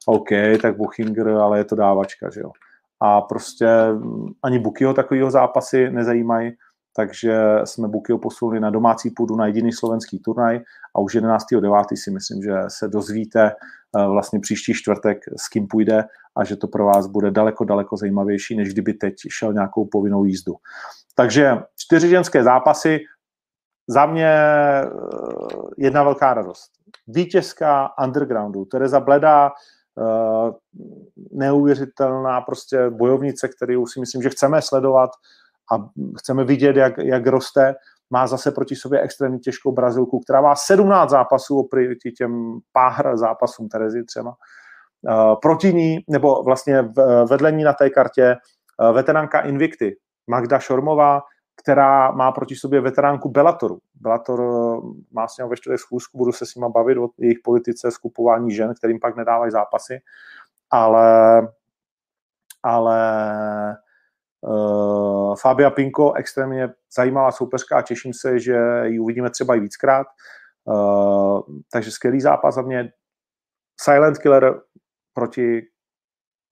OK, tak Buchinger, ale je to dávačka, že jo. A prostě hm, ani Bukyho takovýho zápasy nezajímají, takže jsme Bukyho posunuli na domácí půdu na jediný slovenský turnaj a už 11.9. si myslím, že se dozvíte eh, vlastně příští čtvrtek, s kým půjde a že to pro vás bude daleko, daleko zajímavější, než kdyby teď šel nějakou povinnou jízdu. Takže čtyři ženské zápasy, za mě eh, jedna velká radost. Vítězka undergroundu, Tereza Bledá, eh, neuvěřitelná prostě bojovnice, kterou si myslím, že chceme sledovat a chceme vidět, jak, jak roste. Má zase proti sobě extrémně těžkou Brazilku, která má 17 zápasů oproti těm pár zápasům Terezy třeba. Eh, proti ní, nebo vlastně vedle ní na té kartě eh, veteránka Invicty, Magda Šormová, která má proti sobě veteránku Bellatoru. Bellator eh, má s ním ve čtvrtek schůzku, budu se s nima bavit o jejich politice skupování žen, kterým pak nedávají zápasy, ale, ale uh, Fabia Pinko, extrémně zajímavá soupeřka a těším se, že ji uvidíme třeba i víckrát. Uh, takže skvělý zápas za mě. Silent Killer proti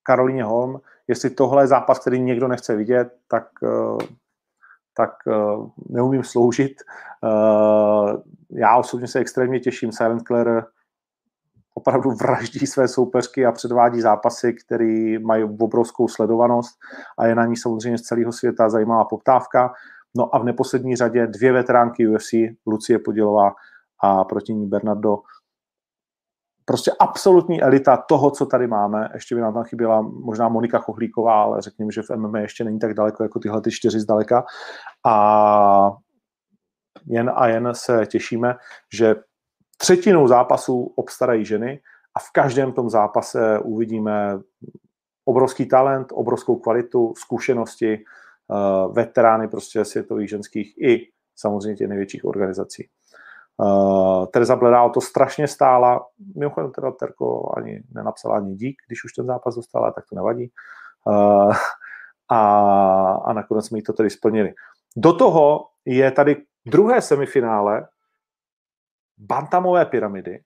Karolíně Holm. Jestli tohle je zápas, který někdo nechce vidět, tak, eh, tak eh, neumím sloužit. Eh, já osobně se extrémně těším. Silent Killer opravdu vraždí své soupeřky a předvádí zápasy, které mají obrovskou sledovanost a je na ní samozřejmě z celého světa zajímavá poptávka. No a v neposlední řadě dvě veteránky UFC, Lucie Podělová a proti ní Bernardo prostě absolutní elita toho, co tady máme. Ještě by nám tam chyběla možná Monika Cochlíková, ale řekněme, že v MMA ještě není tak daleko jako tyhle ty čtyři zdaleka. A jen a jen se těšíme, že třetinou zápasů obstarají ženy a v každém tom zápase uvidíme obrovský talent, obrovskou kvalitu, zkušenosti, uh, veterány prostě světových ženských i samozřejmě těch největších organizací. Uh, Teresa Bledá o to strašně stála. Mimochodem teda Terko ani nenapsala ani dík, když už ten zápas dostala, tak to nevadí. Uh, a, a nakonec jsme jí to tedy splnili. Do toho je tady druhé semifinále bantamové pyramidy,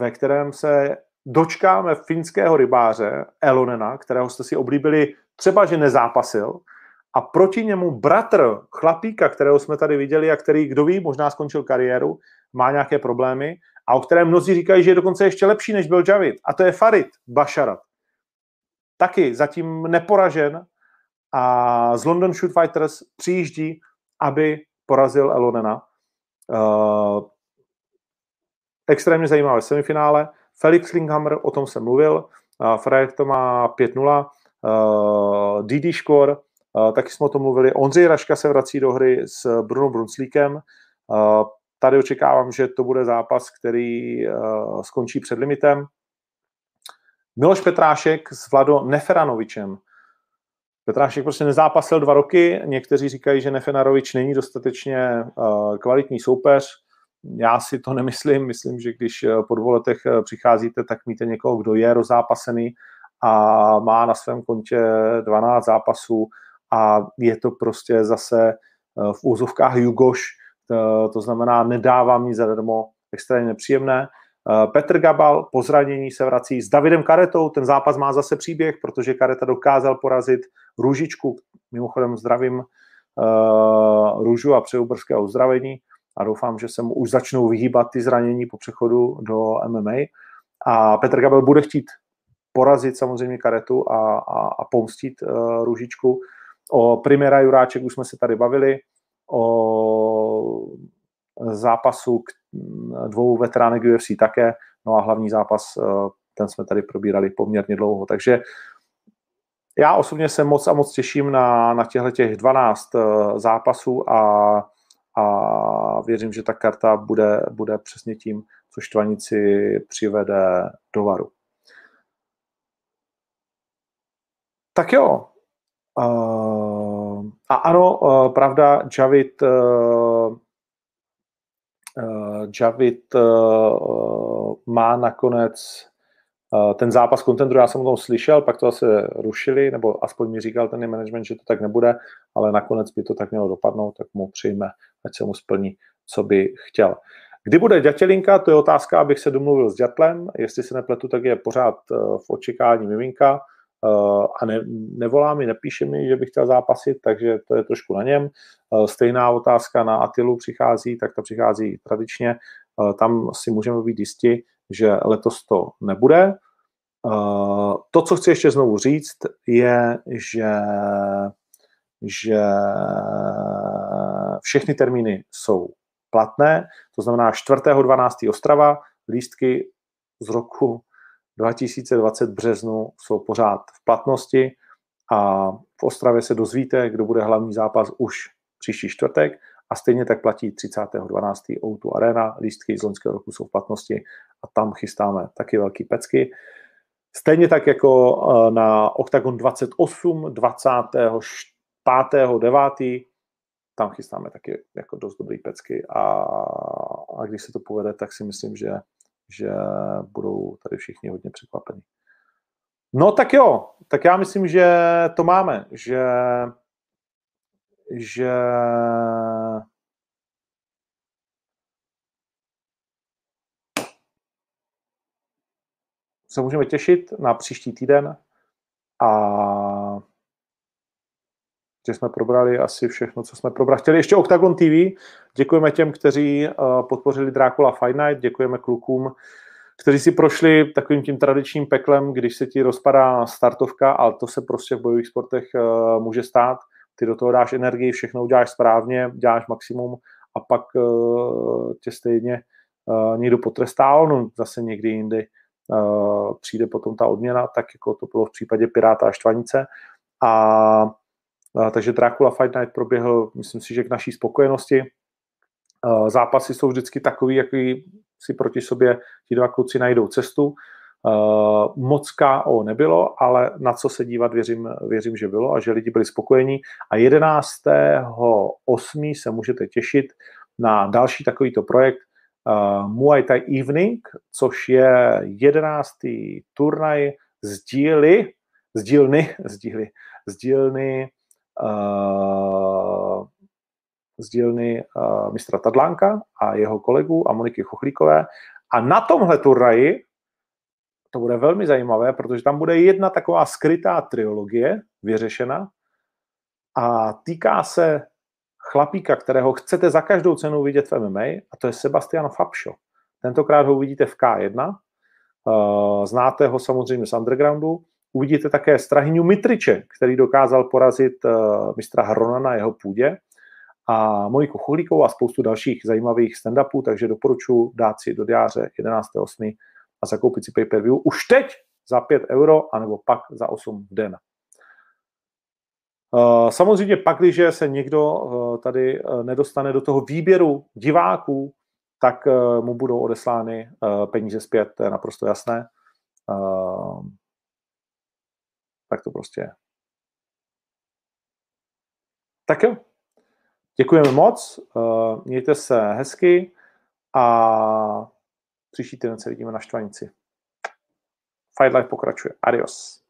ve kterém se dočkáme finského rybáře Elonena, kterého jste si oblíbili třeba, že nezápasil, a proti němu bratr chlapíka, kterého jsme tady viděli a který, kdo ví, možná skončil kariéru, má nějaké problémy a o kterém mnozí říkají, že je dokonce ještě lepší, než byl Javid. A to je Farid Basharat. Taky zatím neporažen a z London Shoot Fighters přijíždí, aby porazil Elonena. Uh, extrémně zajímavé semifinále. Felix Linghammer, o tom jsem mluvil, Frejek to má 5-0, uh, Didi Škor, taky jsme o tom mluvili. Ondřej Raška se vrací do hry s Bruno Brunslíkem. Tady očekávám, že to bude zápas, který skončí před limitem. Miloš Petrášek s Vlado Neferanovičem. Petrášek prostě nezápasil dva roky, někteří říkají, že Nefenarovič není dostatečně kvalitní soupeř, já si to nemyslím, myslím, že když eh, po dvou letech eh, přicházíte, tak míte někoho, kdo je rozzápasený a má na svém kontě 12 zápasů a je to prostě zase v úzovkách Jugoš, to, to znamená nedávám nic zadarmo, extrémně nepříjemné. Eh, Petr Gabal po zranění se vrací s Davidem Karetou, ten zápas má zase příběh, protože Kareta dokázal porazit Růžičku, mimochodem zdravím uh, Růžu a přeju brzké uzdravení a doufám, že se mu už začnou vyhýbat ty zranění po přechodu do MMA a. Petr Gabel bude chtít porazit samozřejmě Karetu a, a, a pomstit uh, Růžičku. O Primera Juráček už jsme se tady bavili, o zápasu dvou veteránek UFC také, no a hlavní zápas, eh, ten jsme tady probírali poměrně dlouho, takže já osobně se moc a moc těším na, na těchto těch 12 eh, zápasů a, a věřím, že ta karta bude, bude přesně tím, co Štvanici přivede do varu. Tak jo. A ano, pravda, Javid Javid uh, má nakonec ten zápas kontendru, já jsem o tom slyšel, pak to zase rušili, nebo aspoň mi říkal ten management, že to tak nebude, ale nakonec by to tak mělo dopadnout, tak mu přijme, ať se mu splní, co by chtěl. Kdy bude Ďatelinka, to je otázka, abych se domluvil s Ďatlem, jestli se nepletu, tak je pořád v očekání miminka, Eh, a ne, nevolá mi, nepíše mi, že bych chtěl zápasit, takže to je trošku na něm. Eh, stejná otázka na Atilu přichází, tak to přichází tradičně. Eh, tam si můžeme být jisti, že letos to nebude. To, co chci ještě znovu říct, je, že, že všechny termíny jsou platné, to znamená 4.12. Ostrava, lístky z roku 2020 březnu jsou pořád v platnosti a v Ostravě se dozvíte, kdo bude hlavní zápas už příští čtvrtek a stejně tak platí 30.12. O2 Arena, lístky z loňského roku jsou v platnosti a tam chystáme taky velký pecky. Stejně tak jako eh, na Octagon 28, 25.9. tam chystáme taky jako dost dobrý pecky a, a když se to povede, tak si myslím, že že budou tady všichni hodně překvapení. No tak jo, tak já myslím, že to máme, že, že se můžeme těšit na příští týden a že jsme probrali asi všechno, co jsme probrali. Chtěli ještě Octagon TV. Děkujeme těm, kteří uh, podpořili Dracula Fight Night, děkujeme klukům, kteří si prošli takovým tím tradičním peklem, když se ti rozpadá startovka, ale to se prostě v bojových sportech uh, může stát. Ty do toho dáš energii, všechno uděláš správně, děláš maximum a pak uh, tě stejně někdo potrestá, no zase někdy jindy přijde potom ta odměna, tak jako to bylo v případě Piráta a Štvanice. A takže Dracula Fight Night proběhl, myslím si, že k naší spokojenosti. Zápasy jsou vždycky takový, jaký si proti sobě ti dva kluci najdou cestu. Moc KO nebylo, ale na co se dívat věřím, věřím, že bylo a že lidi byli spokojení. A 11.8. se můžete těšit na další takovýto projekt Muay Thai Evening, což je 11. turnaj z díly, z dílny, z díly, z dílny z dílny mistra Tadlánka a jeho kolegů a Moniky Chochlíkové. A na tomhle turnaji to bude velmi zajímavé, protože tam bude jedna taková skrytá triologie vyřešena a týká se chlapíka, kterého chcete za každou cenu vidět v MMA, a to je Sebastian Fabšo. Tentokrát ho uvidíte v K1, eh, znáte ho samozřejmě z undergroundu, uvidíte také Strahyňu Mitriče, který dokázal porazit eh, mistra Hrona na jeho půdě a Moniku Chuhlíkovou a spoustu dalších zajímavých stand-upů, takže doporučuji dát si do diáře 11.8. a zakoupit si pay-per-view už teď za 5 euro, anebo pak za 8 v den. Eh, samozřejmě pak, když se někdo eh, tady nedostane do toho výběru diváků, tak mu budou odeslány peníze zpět, to je naprosto jasné. Tak to prostě je. Tak jo, Děkujeme moc, uh, mějte se hezky a příští týden se vidíme na Štvanici. Fight Life pokračuje. Adios.